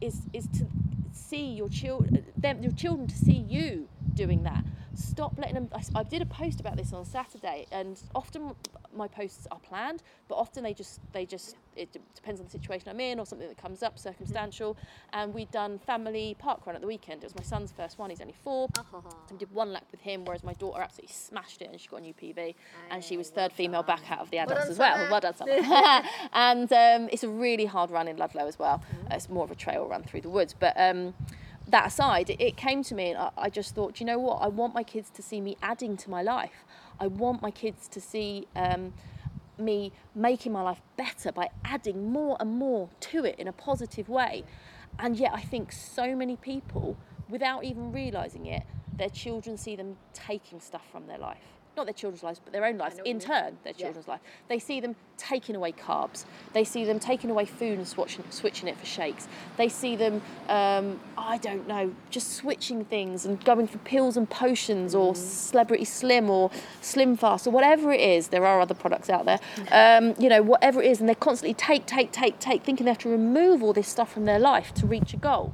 is is to see your children, them, your children to see you doing that. Stop letting them. I did a post about this on Saturday, and often my posts are planned, but often they just they just it depends on the situation I'm in or something that comes up circumstantial. And we'd done family park run at the weekend. It was my son's first one. He's only four. Ah, ha, ha. So we did one lap with him, whereas my daughter absolutely smashed it and she got a new PB, and she was well third female back out of the Well adults done, as well. Well done, Summer. and um, it's a really hard run in Ludlow as well. Mm-hmm. It's more of a trail run through the woods, but. Um, that aside, it, it came to me, and I, I just thought, "Do you know what? I want my kids to see me adding to my life. I want my kids to see um, me making my life better by adding more and more to it in a positive way. And yet, I think so many people, without even realizing it, their children see them taking stuff from their life. Not their children's lives, but their own lives. In turn, their Yeah. children's life. They see them taking away carbs. They see them taking away food and switching, switching it for shakes. They see them, um, I don't know, just switching things and going for pills and potions or Mm. Celebrity Slim or Slim Fast or whatever it is. There are other products out there. Um, you know, whatever it is, and they constantly take, take, take, take, thinking they have to remove all this stuff from their life to reach a goal.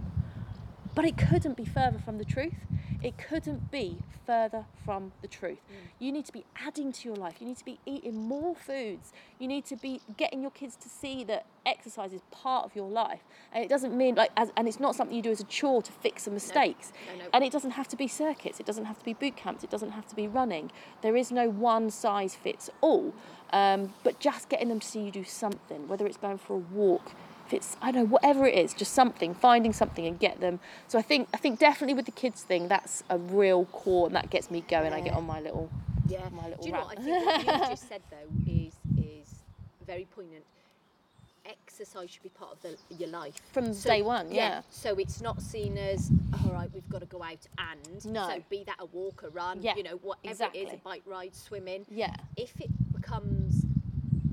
But it couldn't be further from the truth. It couldn't be further from the truth. You need to be adding to your life. You need to be eating more foods. You need to be getting your kids to see that exercise is part of your life. And it doesn't mean like, as, and it's not something you do as a chore to fix some mistakes. No, no. And it doesn't have to be circuits. It doesn't have to be boot camps. It doesn't have to be running. There is no one size fits all. Um, but just getting them to see you do something, whether it's going for a walk, if it's I don't know whatever it is, just something, finding something and get them. So I think I think definitely with the kids thing, that's a real core and that gets me going. I get on my little Yeah. my little Do you know what I think what you just said though is is very poignant. Exercise should be part of the, your life From day one, yeah. So it's not seen as all right. We've got to go out and No. So be that a walk, a run, Yeah, you know, whatever it exactly. is, a bike ride, swimming. yeah. If it becomes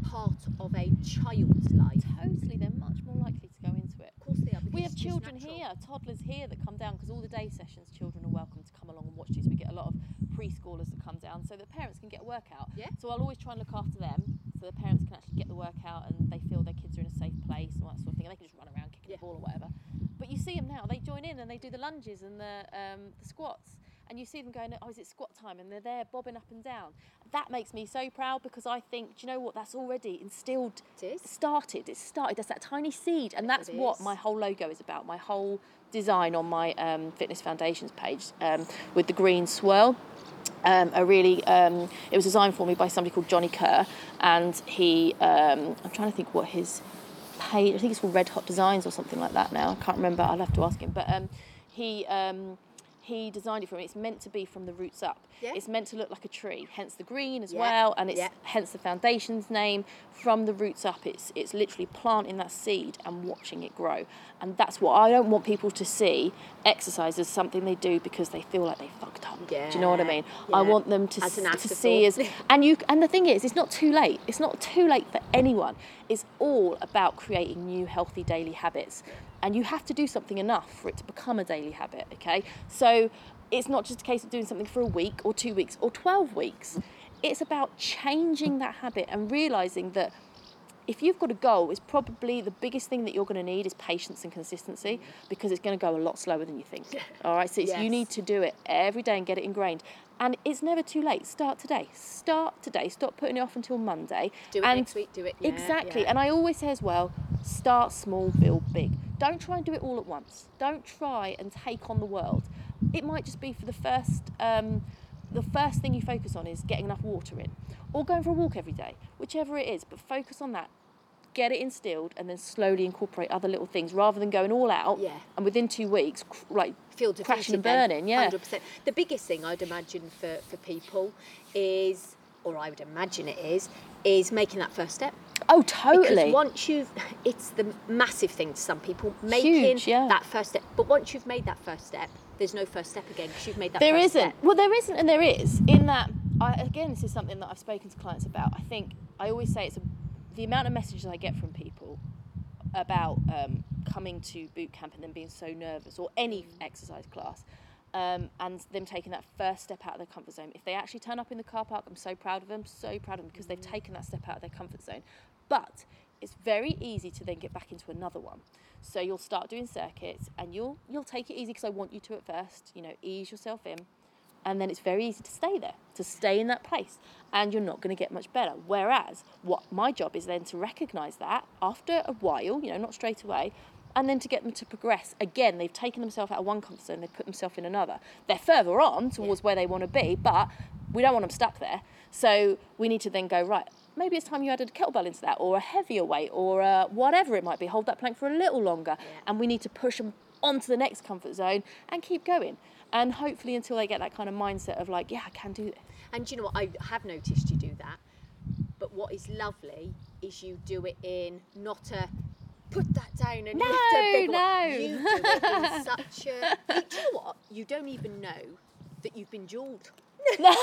part of a child's life, Totally, they're much more likely to go into it. of course they are. We have children here, toddlers here that come down because all the day sessions, children are welcome to come along and watch these. We get a lot of preschoolers that come down so that parents can get a workout. Yeah. So I'll always try and look after them so the parents can actually get the workout and they feel their kids are in a safe place and all that sort of thing. And they can just run around kicking Yeah. the ball or whatever. But you see them now, they join in and they do the lunges and the, um, the squats. And you see them going, oh, is it squat time? And they're there bobbing up and down. That makes me so proud because I think, do you know what? That's already instilled It is. started. It started. That's that tiny seed, and that's what my whole logo is about. My whole design on my um, Fitness Foundations page um, with the green swirl. Um, a really, um, it was designed for me by somebody called Johnny Kerr, and he. Um, I'm trying to think what his page. I think it's called Red Hot Designs or something like that. Now I can't remember. I'll have to ask him. But um, he. He designed it for me. It's meant to be from the roots up. Yeah. It's meant to look like a tree, hence the green as Yeah, well, and it's yeah. hence the foundation's name. From the roots up, it's it's literally planting that seed and watching it grow. And that's what I don't want people to see exercise as something they do because they feel like they fucked up. Yeah. Do you know what I mean? I want them to, As an s- to see as and you and the thing is, it's not too late. It's not too late for anyone. It's all about creating new healthy daily habits. And you have to do something enough for it to become a daily habit, okay? So it's not just a case of doing something for a week or two weeks or 12 weeks. It's about changing that habit and realizing that if you've got a goal, it's probably the biggest thing that you're going to need is patience and consistency because it's going to go a lot slower than you think. All right, so it's, you need to do it every day and get it ingrained. And it's never too late. Start today. Start today. Stop putting it off until Monday. Do it and next week, do it- yeah, exactly. yeah. And I always say as well, start small, build big. Don't try and do it all at once. Don't try and take on the world. It might just be for the first. Um, the first thing you focus on is getting enough water in, or going for a walk every day, whichever it is. But focus on that get it instilled and then slowly incorporate other little things rather than going all out Yeah. and within two weeks like feel crashing and defeated then, burning yeah 100%. The biggest thing I'd imagine for, for people is, or I would imagine it is, is making that first step. oh totally. Because once you've, it's the massive thing to some people, making Huge, yeah. that first step. But once you've made that first step, there's no first step again because you've made that There step. Well, there isn't, and there is. In that, I, again, this is something that I've spoken to clients about. I think I always say it's a, the amount of messages I get from people about um, coming to boot camp and then being so nervous, or any exercise class, um, and them taking that first step out of their comfort zone. If they actually turn up in the car park, I'm so proud of them, so proud of them because they've taken that step out of their comfort zone. But it's very easy to then get back into another one. So you'll start doing circuits, and you'll you'll take it easy because I want you to at first. You know, ease yourself in, and then it's very easy to stay there, to stay in that place, and you're not going to get much better. Whereas, what my job is then to recognise that after a while, you know, not straight away, and then to get them to progress. Again, they've taken themselves out of one comfort zone, they've put themselves in another. They're further on towards where they want to be, but we don't want them stuck there. So we need to then go right. Maybe it's time you added a kettlebell into that, or a heavier weight, or uh, whatever it might be. Hold that plank for a little longer, and we need to push them onto the next comfort zone and keep going. And hopefully, until they get that kind of mindset of like, yeah, I can do this. And you know what? I have noticed you do that. But what is lovely is you do it in not a put that down and No, lift a big no. one. You do it in such a. You, do you know what? You don't even know that you've been jeweled. because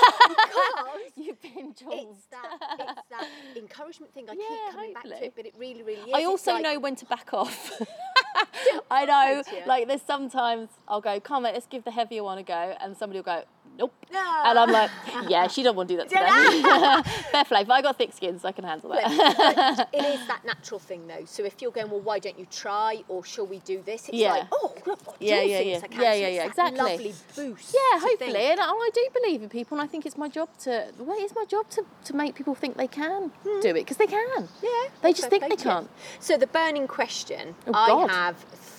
You've been it's told. that it's that encouragement thing. I Yeah, keep coming back to it, but it really, really is. I also like- know when to back off. I know, like there's sometimes I'll go, come on, let's give the heavier one a go, and somebody will go, nope. No. And I'm like, yeah, she don't want to do that today. Fair play, but I got thick skin, so I can handle that. it is that natural thing though. So if you're going, well, why don't you try, or shall we do this? It's Yeah. like, oh, look, Yeah, do yeah, things yeah. I can. Yeah, yeah, yeah, exactly. Lovely boost. Yeah, hopefully, think. and I I do believe in people, and I think it's my job to. Well, it's my job to, to make people think they can do it because they can. Hmm. Yeah, they just think they can't. So the burning question, Oh, I have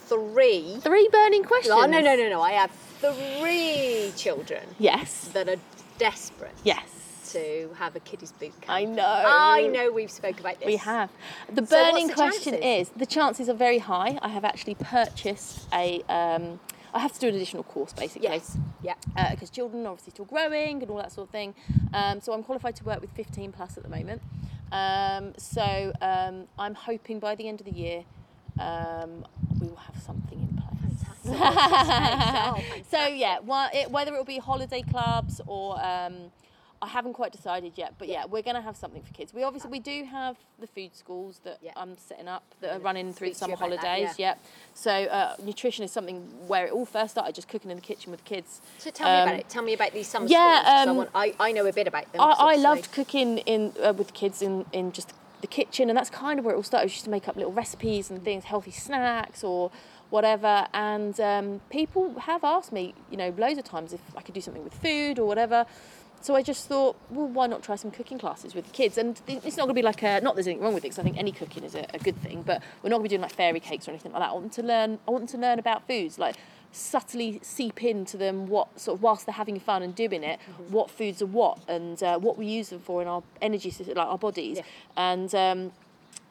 three. Three burning questions. Oh no no no no! I have three children Yes. that are desperate Yes. to have a kiddies boot camp. I know. I know we've spoke about this. We have. The So burning the question chances? is the chances are very high. I have actually purchased a. Um, I have to do an additional course basically. Yes. Yeah. Because children are obviously still growing and all that sort of thing. Um, so I'm qualified to work with 15 plus at the moment. Um, so um, I'm hoping by the end of the year um, we will have something in place. Oh, so yeah, wha- it, whether it will be holiday clubs or um, I haven't quite decided yet, but yeah, Yeah. we're going to have something for kids. We obviously we do have the food schools that Yeah. I'm setting up that are running through the summer about that, holidays. yeah. yeah. So uh, nutrition is something where it all first started, just cooking in the kitchen with kids. So tell me Um, about it. Tell me about these summer yeah, schools. I, um, want, I, I know a bit about them. I, I loved cooking in uh, with kids in, in just the kitchen, and that's kind of where it all started. We used to make up little recipes and things, healthy snacks or whatever. And um, people have asked me, you know, loads of times if I could do something with food or whatever. So I just thought, well, why not try some cooking classes with the kids? And it's not going to be like a, not there's anything wrong with it, because I think any cooking is a, a good thing, but we're not going to be doing like fairy cakes or anything like that. I want them to learn, I want them to learn about foods, like subtly seep into them what sort of whilst they're having fun and doing it, what foods are what and uh, what we use them for in our energy system, like our bodies, Yeah. and um,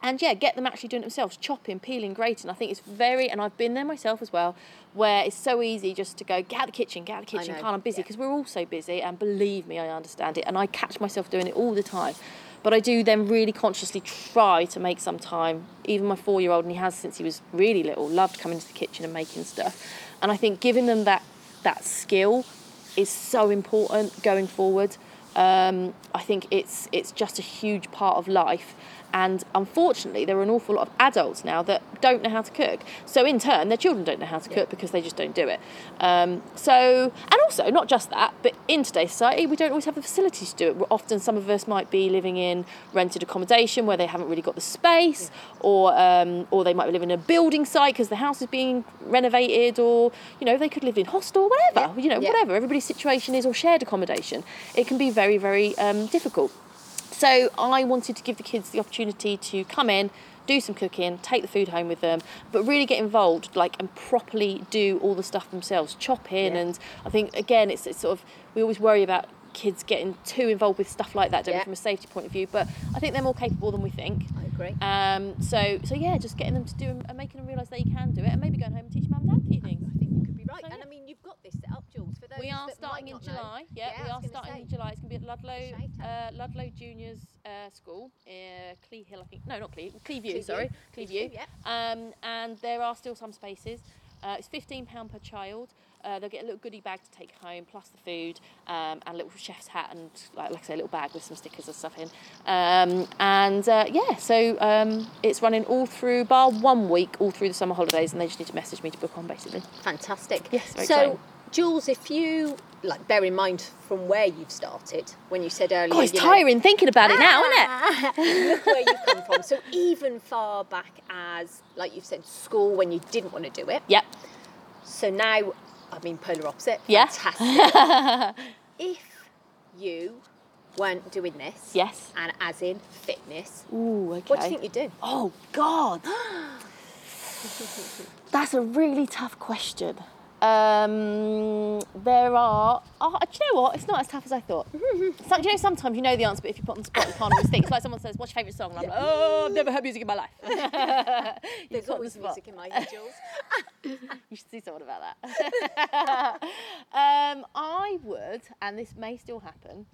and yeah, get them actually doing it themselves, chopping, peeling, grating. I think it's very, and I've been there myself as well, where it's so easy just to go get out the kitchen, get out the kitchen, can't I'm busy yeah. because we're all so busy, and believe me, I understand it, and I catch myself doing it all the time. But I do then really consciously try to make some time. Even my four-year-old, and he has since he was really little, loved coming to the kitchen and making stuff. And I think giving them that that skill is so important going forward. Um, I think it's it's just a huge part of life. And unfortunately, there are an awful lot of adults now that don't know how to cook. So in turn, their children don't know how to cook because they just don't do it. Um, so, and also not just that, but in today's society, we don't always have the facilities to do it. Often, some of us might be living in rented accommodation where they haven't really got the space, or um, or they might live in a building site because the house is being renovated, or you know they could live in hostel, whatever. Yeah. You know, Yeah. whatever everybody's situation is, or shared accommodation. It can be very, very um, difficult. So I wanted to give the kids the opportunity to come in, do some cooking, take the food home with them, but really get involved, like and properly do all the stuff themselves, chop in, Yeah. and I think again it's, it's sort of we always worry about kids getting too involved with stuff like that, don't we, from a safety point of view. But I think they're more capable than we think. I agree. Um, so, so yeah, just getting them to do and making them realise that they can do it, and maybe going home and teaching mum and dad a few things. I think you could be right. So, and yeah. I mean, you've got this We are starting in know. July. Yeah, Yeah, we are starting say. in July. It's going to be at Ludlow, uh, Ludlow Juniors uh, School, uh, Clee Hill, I think. No, not Clee, Cleeview, Cleeview. sorry, Cleeview. Cleeview, yeah. Um, and there are still some spaces. Uh, it's fifteen pound per child. Uh, they'll get a little goodie bag to take home, plus the food, um, and a little chef's hat, and like, like I say, a little bag with some stickers and stuff in. Um, and uh, yeah, so um, it's running all through, bar one week, all through the summer holidays, and they just need to message me to book on, basically. Fantastic. Yes, very so, exciting. Jules, if you like, bear in mind from where you've started, when you said earlier, Oh, it's you know, tiring thinking about it now, isn't it? Ah. Look where you've come from. So even far back as, like you've said, school when you didn't want to do it. Yep. So now, I mean, polar opposite. Yeah. Fantastic. if you weren't doing this, Yes. and as in fitness, Ooh, okay. what do you think you'd do? Oh God, that's a really tough question. Um, there are. Oh, do you know what? It's not as tough as I thought. so, do you know sometimes you know the answer, but if you put on the spot, you can't always think. It's like someone says, "What's your favourite song?" And I'm like, "Oh, I've never heard music in my life." You There's on the music in my head, Jules. You should see someone about that. um, I would, and this may still happen.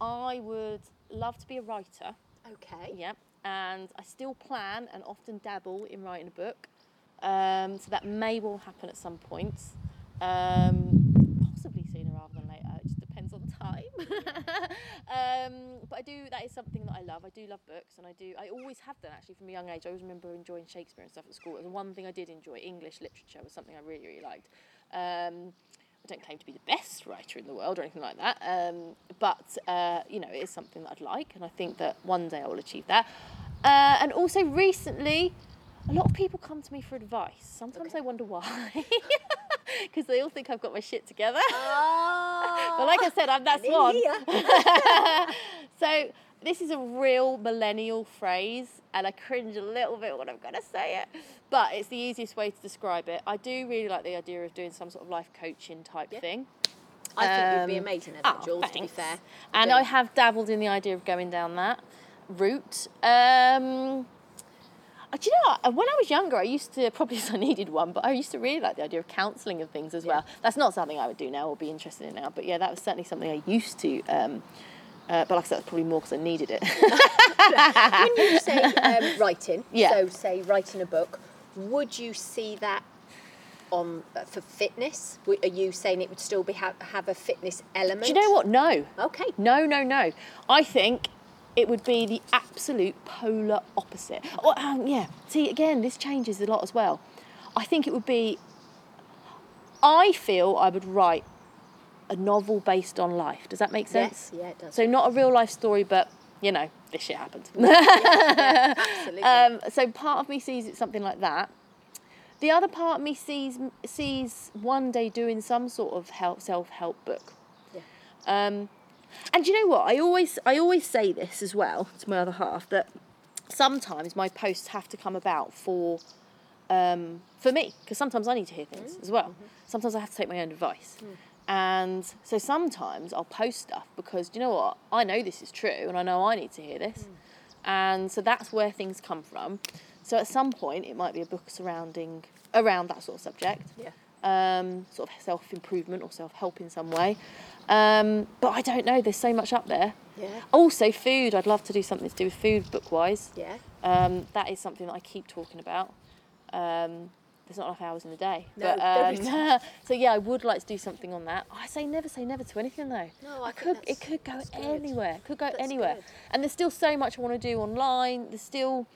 I would love to be a writer. Okay. Yep. And I still plan and often dabble in writing a book. Um, so that may well happen at some point. Um, possibly sooner rather than later. It just depends on time. um, but I do. That is something that I love. I do love books, and I do. I always have done actually from a young age. I always remember enjoying Shakespeare and stuff at school. It was one thing I did enjoy. English literature was something I really, really liked. Um, I don't claim to be the best writer in the world or anything like that, um, but uh, you know, it is something that I'd like, and I think that one day I will achieve that. Uh, and also, recently, a lot of people come to me for advice. Sometimes Okay. I wonder why, because they all think I've got my shit together. Oh, but like I said, I'm that swan. So this is a real millennial phrase, and I cringe a little bit when I'm going to say it, but it's the easiest way to describe it. I do really like the idea of doing some sort of life coaching type Yeah. thing. I think you'd be Um, amazing at that, Oh, Jules, to be fair. And. I have dabbled in the idea of going down that route. Um, do you know, what? when I was younger, I used to, probably because I needed one, but I used to really like the idea of counselling and things as well. That's not something I would do now or be interested in now, but yeah, that was certainly something I used to. Um, uh, but like I said, that's probably more because I needed it. when you say um, writing, Yeah. so say writing a book, would you see that on uh, for fitness? Are you saying it would still be have, have a fitness element? do you know what? No. Okay. No, no, no. I think it would be the absolute polar opposite. Or, um, yeah, see, again, this changes a lot as well. I think it would be. I feel I would write a novel based on life. Does that make sense? Yes, yeah, it does. So, not a real life story, but, you know, this shit happened. Absolutely. Um, so part of me sees it something like that. The other part of me sees sees one day doing some sort of help self help book. Yeah. Um, and you know what? I always I always say this as well to my other half that sometimes my posts have to come about for um, for me because sometimes I need to hear things as well. Sometimes I have to take my own advice. And so sometimes I'll post stuff because do you know what? I know this is true and I know I need to hear this. And so that's where things come from. So at some point it might be a book surrounding around that sort of subject yeah. um, sort of self improvement or self help in some way. Um, but I don't know. There's so much up there. Yeah. Also, food. I'd love to do something to do with food, book wise. Yeah. Um, that is something that I keep talking about. Um, there's not enough hours in the day. No, but, um, so yeah, I would like to do something on that. I say never say never to anything though. No, I think could. It could go anywhere. Could go That's anywhere. good. And there's still so much I want to do online. There's still.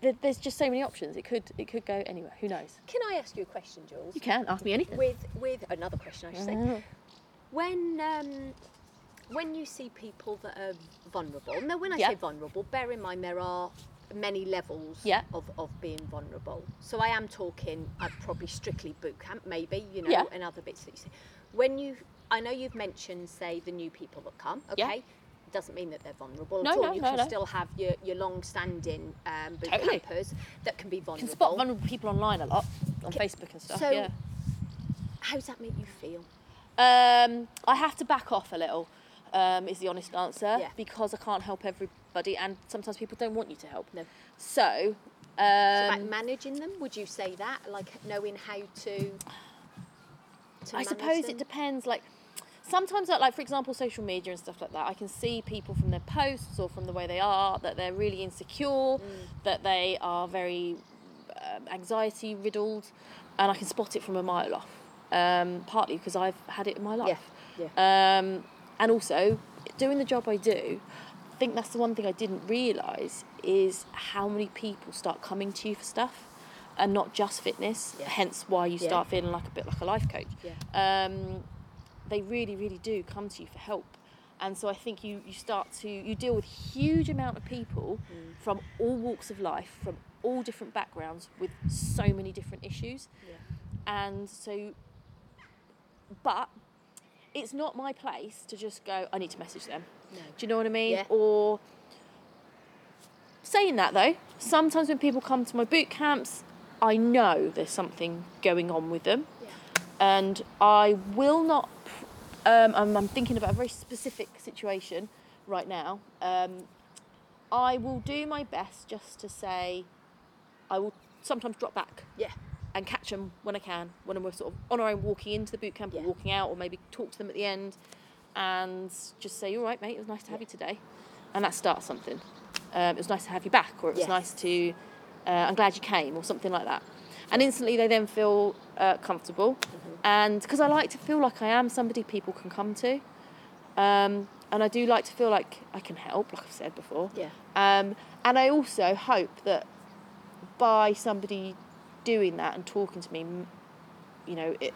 there- There's just so many options. It could. It could go anywhere. Who knows? Can I ask you a question, Jules? You can ask me anything. With with another question, I should say. When um, when you see people that are vulnerable, now when I Yeah. say vulnerable, bear in mind there are many levels Yeah. of, of being vulnerable. So I am talking, uh, probably strictly boot camp, maybe you know, Yeah. and other bits that you see. When you, I know you've mentioned, say, the new people that come. Okay. Doesn't mean that they're vulnerable No, at all. no, you no, can no. still have your, your long-standing um, boot Totally. campers that can be You vulnerable. can spot vulnerable people online a lot on Ca- Facebook and stuff. so- yeah. How does that make you feel? Um, I have to back off a little Um, is the honest answer Yeah. because I can't help everybody, and sometimes people don't want you to help. No. So, It's about um, managing them. Would you say that, like knowing how to? to I suppose them? it depends. Like sometimes, like, like for example, social media and stuff like that. I can see people from their posts or from the way they are that they're really insecure, Mm. that they are very um, anxiety riddled, and I can spot it from a mile off. Um, partly because I've had it in my life. yeah. Um, and also, doing the job I do, I think that's the one thing I didn't realise is how many people start coming to you for stuff and not just fitness, Yeah. hence why you Yeah. start feeling like a bit like a life coach. Yeah. Um, they really, really do come to you for help. And so I think you, you start to, you deal with huge amount of people Mm. from all walks of life, from all different backgrounds with so many different issues. Yeah. And so, but it's not my place to just go, I need to message them. No. Do you know what I mean? Yeah. Or saying that though, sometimes when people come to my boot camps, I know there's something going on with them, Yeah. and I will not. Um, I'm, I'm thinking about a very specific situation right now. Um, I will do my best just to say, I will sometimes drop back Yeah. And catch them when I can, when we're sort of on our own walking into the boot camp Yeah. or walking out, or maybe talk to them at the end and just say, All right, mate, it was nice to have you today. And that starts something. Um, it was nice to have you back, or it was Yes. nice to, uh, I'm glad you came, or something like that. And instantly they then feel uh, comfortable. Mm-hmm. And because I like to feel like I am somebody people can come to. Um, and I do like to feel like I can help, like I've said before. Yeah. Um, and I also hope that by somebody doing that and talking to me, you know, it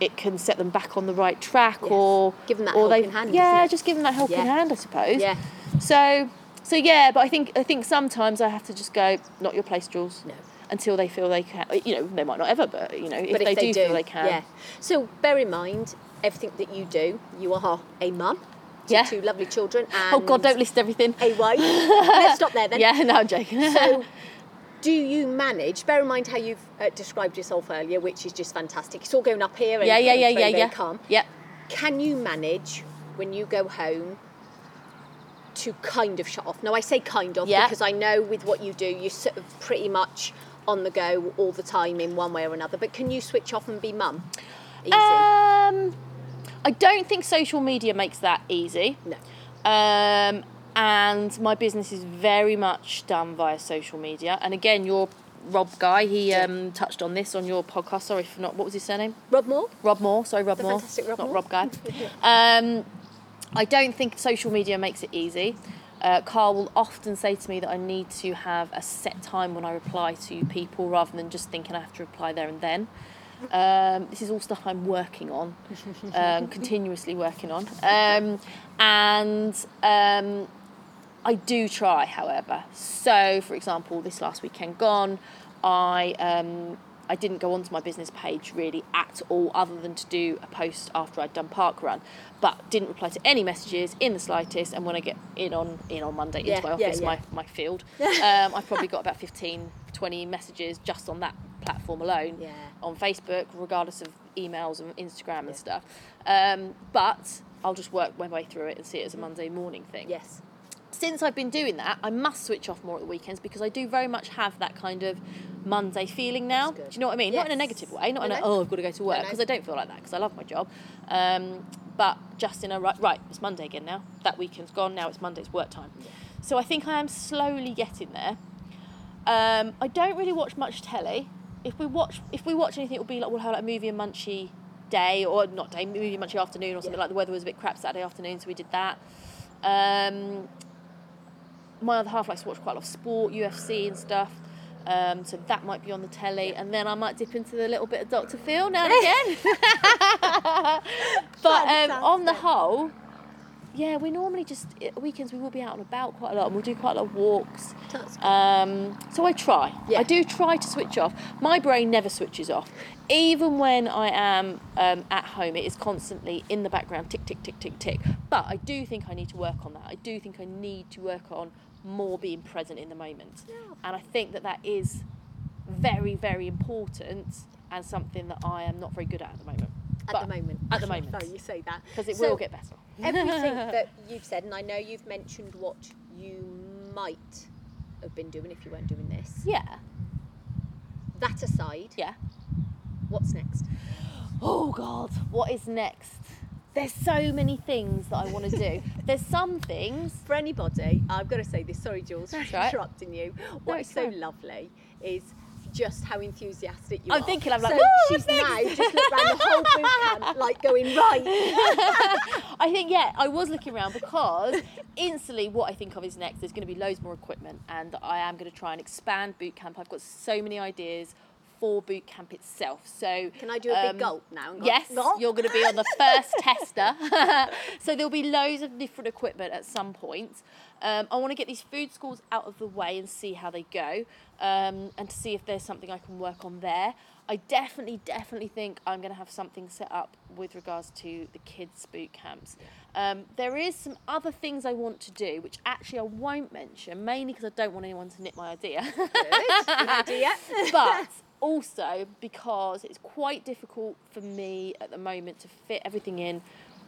it can set them back on the right track, Yes. or Give them that or helping they've- hand, Yeah, just give them that helping Yeah. hand, I suppose. Yeah. So, so yeah, but I think I think sometimes I have to just go, not your place, Jules. No. Until they feel they can, you know, they might not ever, but you know, if, but they, if they do, feel they can, yeah. So bear in mind everything that you do. You are a mum to Yeah. two lovely children. And Oh God, don't list everything. A wife. Let's stop there then. Yeah, no, I'm joking. So, do you manage? Bear in mind how you've uh, described yourself earlier, which is just fantastic. It's all going up here. And yeah, yeah, yeah, yeah, yeah. Calm. Yeah. Can you manage when you go home to kind of shut off? Now, I say kind of Yeah. because I know with what you do, you're sort of pretty much on the go all the time in one way or another. But can you switch off and be mum? Easy. Um, I don't think social media makes that easy. no. Um, and my business is very much done via social media. And again, your Rob guy, he Yeah. um, touched on this on your podcast. Sorry for not. What was his surname? Rob Moore? Rob Moore. Sorry, Rob The Moore. fantastic Rob not Moore. Rob guy. um, I don't think social media makes it easy. Uh, Carl will often say to me that I need to have a set time when I reply to people rather than just thinking I have to reply there and then. Um, this is all stuff I'm working on, um, continuously working on. Um, and um, I do try, however. So, for example, this last weekend gone, I um, I didn't go onto my business page really at all, other than to do a post after I'd done park run, but didn't reply to any messages in the slightest. And when I get in on in on Monday Yeah, into my office, yeah. my my field, um, I've probably got about 15, 20 messages just on that platform alone Yeah. on Facebook, regardless of emails and Instagram and stuff. Um, but I'll just work my way through it and see it as a Monday morning thing Yes. Since I've been doing that, I must switch off more at the weekends because I do very much have that kind of Monday feeling now. Do you know what I mean? Not in a negative way, not in a, oh, I've got to go to work, because I don't feel like that because I love my job. Um, but just in a, right, right, it's Monday again now. That weekend's gone, now it's Monday, it's work time. So I think I am slowly getting there. Um, I don't really watch much telly. If we watch, if we watch anything, it will be like we'll have like a movie and munchy day, or not day, movie and munchy afternoon, or something Yeah. like the weather was a bit crap Saturday afternoon, so we did that. Um, my other half likes to watch quite a lot of sport, UFC and stuff. Um, so that might be on the telly, and then I might dip into the little bit of Dr. Phil now and again. but um, on the whole, yeah, we normally just at weekends we will be out and about quite a lot, and we'll do quite a lot of walks. Um, so I try. Yeah. I do try to switch off. My brain never switches off. Even when I am um, at home, it is constantly in the background, tick, tick, tick, tick, tick. But I do think I need to work on that. I do think I need to work on more being present in the moment. Yeah. And I think that that is very, very important and something that I am not very good at at the moment. At But the moment. At the moment. No, you say that. Because it So- will get better. everything that you've said, and I know you've mentioned what you might have been doing if you weren't doing this. Yeah. That aside, Yeah. what's next? Oh God, what is next? There's so many things that I want to do. There's some things. For anybody, I've got to say this. Sorry, Jules, for That's right. interrupting you. What it's is so fine. lovely is just how enthusiastic you are. I'm thinking, I'm like, so she's next?" now just looked around the whole boot camp, like going right. I think yeah, I was looking around because instantly what I think of is next. There's going to be loads more equipment, and I am going to try and expand boot camp. I've got so many ideas for boot camp itself. So Can I do a big um, gulp now? go, Yes, "Gulp"? you're going to be on the first tester. so there'll be loads of different equipment at some point. Um, I want to get these food schools out of the way and see how they go, um, and to see if there's something I can work on there. I definitely, definitely think I'm going to have something set up with regards to the kids' boot camps. Um, there is some other things I want to do, which actually I won't mention, mainly because I don't want anyone to nip my idea. Good idea. but also because it's quite difficult for me at the moment to fit everything in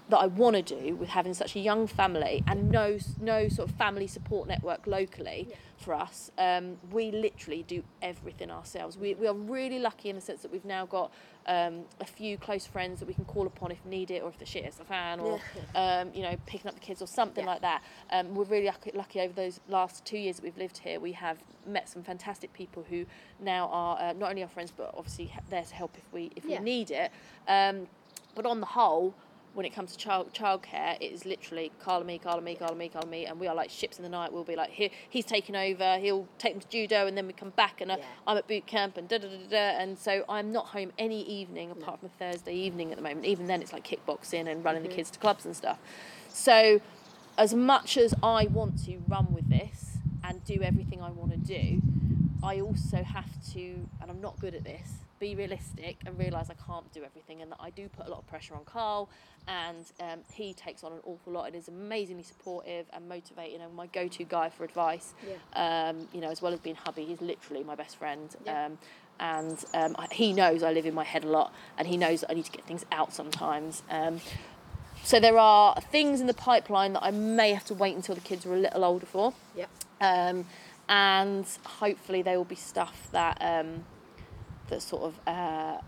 that I want to do with having such a young family and no no sort of family support network locally Yeah. For us. Um, we literally do everything ourselves. We, we are really lucky in the sense that we've now got um, a few close friends that we can call upon if need it or if the shit hits the fan or um, you know picking up the kids or something Yeah. like that. Um, we're really lucky, lucky over those last two years that we've lived here. We have met some fantastic people who now are uh, not only our friends but obviously there to help if we if Yeah. we need it. Um, but on the whole, when it comes to child childcare, it is literally Carl and me, Carl and me, Carl and me, Carl and me, and we are like ships in the night. We'll be like, here, he's taking over, he'll take them to judo, and then we come back, and uh, Yeah. I'm at boot camp, and da da da da. da. And so I'm not home any evening apart from a Thursday evening at the moment. Even then, it's like kickboxing and running the kids to clubs and stuff. So, as much as I want to run with this and do everything I want to do, I also have to, and I'm not good at this, be realistic and realise I can't do everything and that I do put a lot of pressure on Carl and um, he takes on an awful lot and is amazingly supportive and motivating and my go-to guy for advice. Yeah. Um, you know, as well as being hubby, he's literally my best friend. Yeah. Um, and um, I- he knows I live in my head a lot and he knows that I need to get things out sometimes. Um, so there are things in the pipeline that I may have to wait until the kids are a little older for. Yep. Um, and hopefully there will be stuff that um, that sort of uh,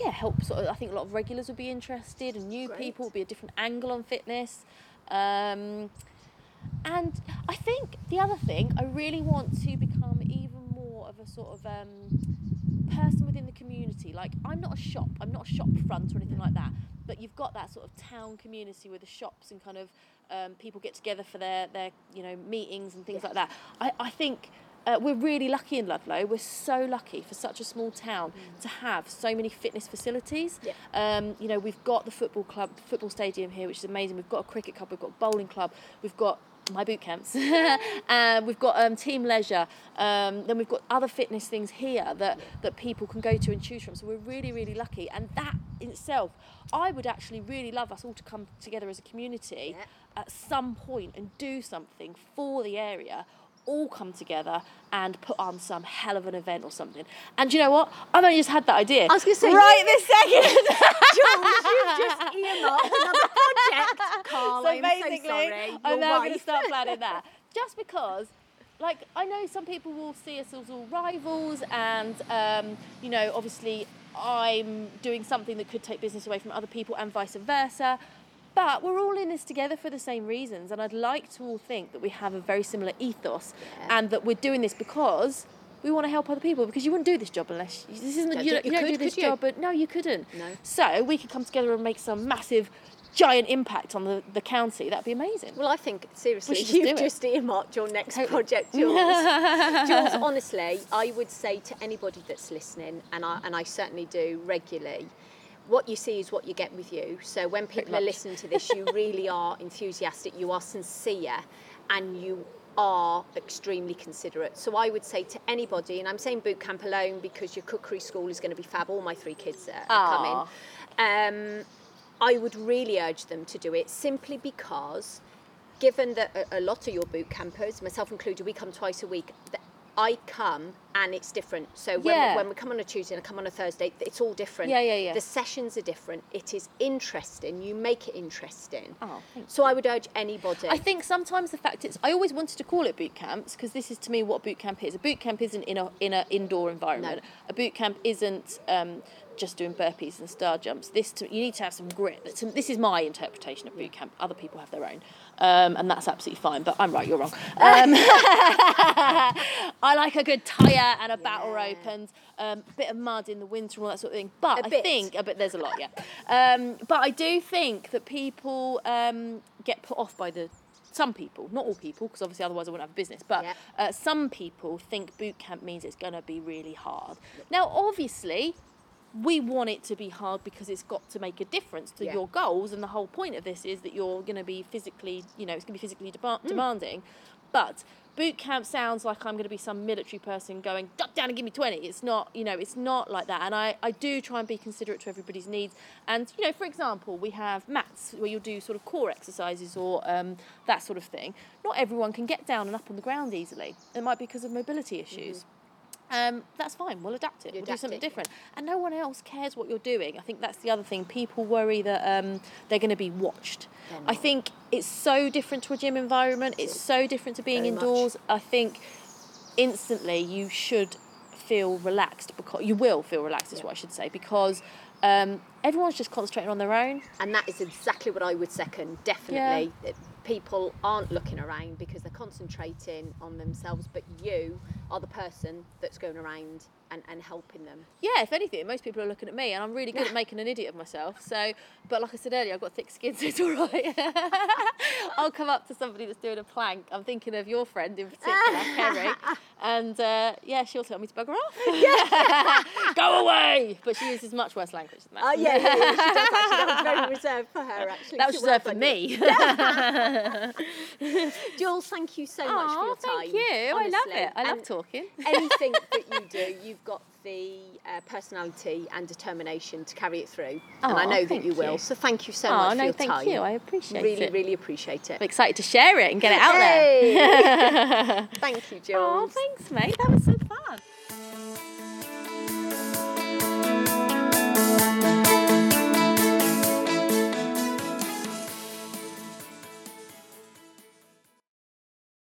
yeah help sort of I think a lot of regulars will be interested and new Great. people will be a different angle on fitness. Um, and I think the other thing I really want to become even more of a sort of um, person within the community. Like I'm not a shop I'm not a shop front or anything like that but you've got that sort of town community where the shops and kind of um, people get together for their, their you know meetings and things like that. I, I think uh, we're really lucky in Ludlow. We're so lucky for such a small town to have so many fitness facilities. Yeah. Um, you know, we've got the football club, football stadium here, which is amazing. We've got a cricket club, we've got a bowling club, we've got my boot camps, and we've got um, Teme Leisure. Um, then we've got other fitness things here that that people can go to and choose from. So we're really, really lucky, and that in itself, I would actually really love us all to come together as a community Yeah. at some point and do something for the area all come together and put on some hell of an event or something. And you know what? I've only just had that idea. I was gonna say, right you- this second. Jules, you've just earmarked another project. Carl, so I'm basically, so sorry. I'm now going to start planning that. Just because, like, I know some people will see us as all rivals, and um, you know, obviously, I'm doing something that could take business away from other people, and vice versa. But we're all in this together for the same reasons, and I'd like to all think that we have a very similar ethos, Yeah. and that we're doing this because we want to help other people. Because you wouldn't do this job unless this isn't you, you you don't do this job but no you couldn't No. So we could come together and make some massive, giant impact on the, the county. That'd be amazing. Well, I think seriously, you've do it. just earmarked your next Totally. project, Jules. Jules, honestly, I would say to anybody that's listening, and I and I certainly do regularly. What you see is what you get with you. So when people are listening to this, you really are enthusiastic, you are sincere, and you are extremely considerate. So I would say to anybody, and I'm saying boot camp alone because your cookery school is going to be fab. All my three kids are, are coming. Um, I would really urge them to do it simply because, given that a, a lot of your boot campers, myself included, we come twice a week, that I come and it's different. So when, Yeah. we, when we come on a Tuesday and I come on a Thursday, it's all different. Yeah, yeah, yeah. The sessions are different. It is interesting. You make it interesting. Oh, so I would urge anybody. I think sometimes the fact it's I always wanted to call it boot camps because this is to me what boot camp is. A boot camp isn't in a in a indoor environment. No. A boot camp isn't um, just doing burpees and star jumps. This to, you need to have some grit. This is my interpretation of boot camp. Other people have their own, um, and that's absolutely fine. But I'm right, you're wrong. Um, I like a good tire and a battle Yeah. rope and um, a bit of mud in the winter and all that sort of thing. But A I bit. think a bit. There's a lot, yeah. Um, but I do think that people um, get put off by the some people, not all people, because obviously otherwise I wouldn't have a business. But uh, some people think boot camp means it's going to be really hard. Now, obviously. We want it to be hard because it's got to make a difference to Yeah. your goals, and the whole point of this is that you're going to be physically, you know, it's going to be physically Mm. demanding. But boot camp sounds like I'm going to be some military person going, duck down and give me 20. It's not, you know, it's not like that. And I, I do try and be considerate to everybody's needs. And, you know, for example, we have mats where you'll do sort of core exercises or um, that sort of thing. Not everyone can get down and up on the ground easily. It might be because of mobility issues. Um, that's fine. We'll adapt it. You we'll do something different. And no one else cares what you're doing. I think that's the other thing. People worry that um, they're going to be watched. I think it's so different to a gym environment. It's so different to being Very much. indoors. I think instantly you should feel relaxed because you will feel relaxed is what I should say because um, everyone's just concentrating on their own. and that is exactly what I would second. Definitely, That people aren't looking around because they're concentrating on themselves, but you are the person that's going around and, and helping them. Yeah, if anything, most people are looking at me, and I'm really good at making an idiot of myself. So, but like I said earlier, I've got thick skin, so it's all right. I'll come up to somebody that's doing a plank. I'm thinking of your friend in particular, Kerry, and uh, yeah, she'll tell me to bugger off. Go away! But she uses much worse language than that. Uh, yeah, yeah, yeah, she does actually. That was very reserved for her, actually. That was reserved for you. me. Jules, thank you so much for your time. thank you. I love it. I love And talking. anything that you do, you've got the uh, personality and determination to carry it through, and I know that you will. you. So thank you so Oh much for no, your thank time. you. I appreciate really, it. really really appreciate it. I'm excited to share it and get it out there. Thank you, Jules. Oh, thanks, mate. That was so fun.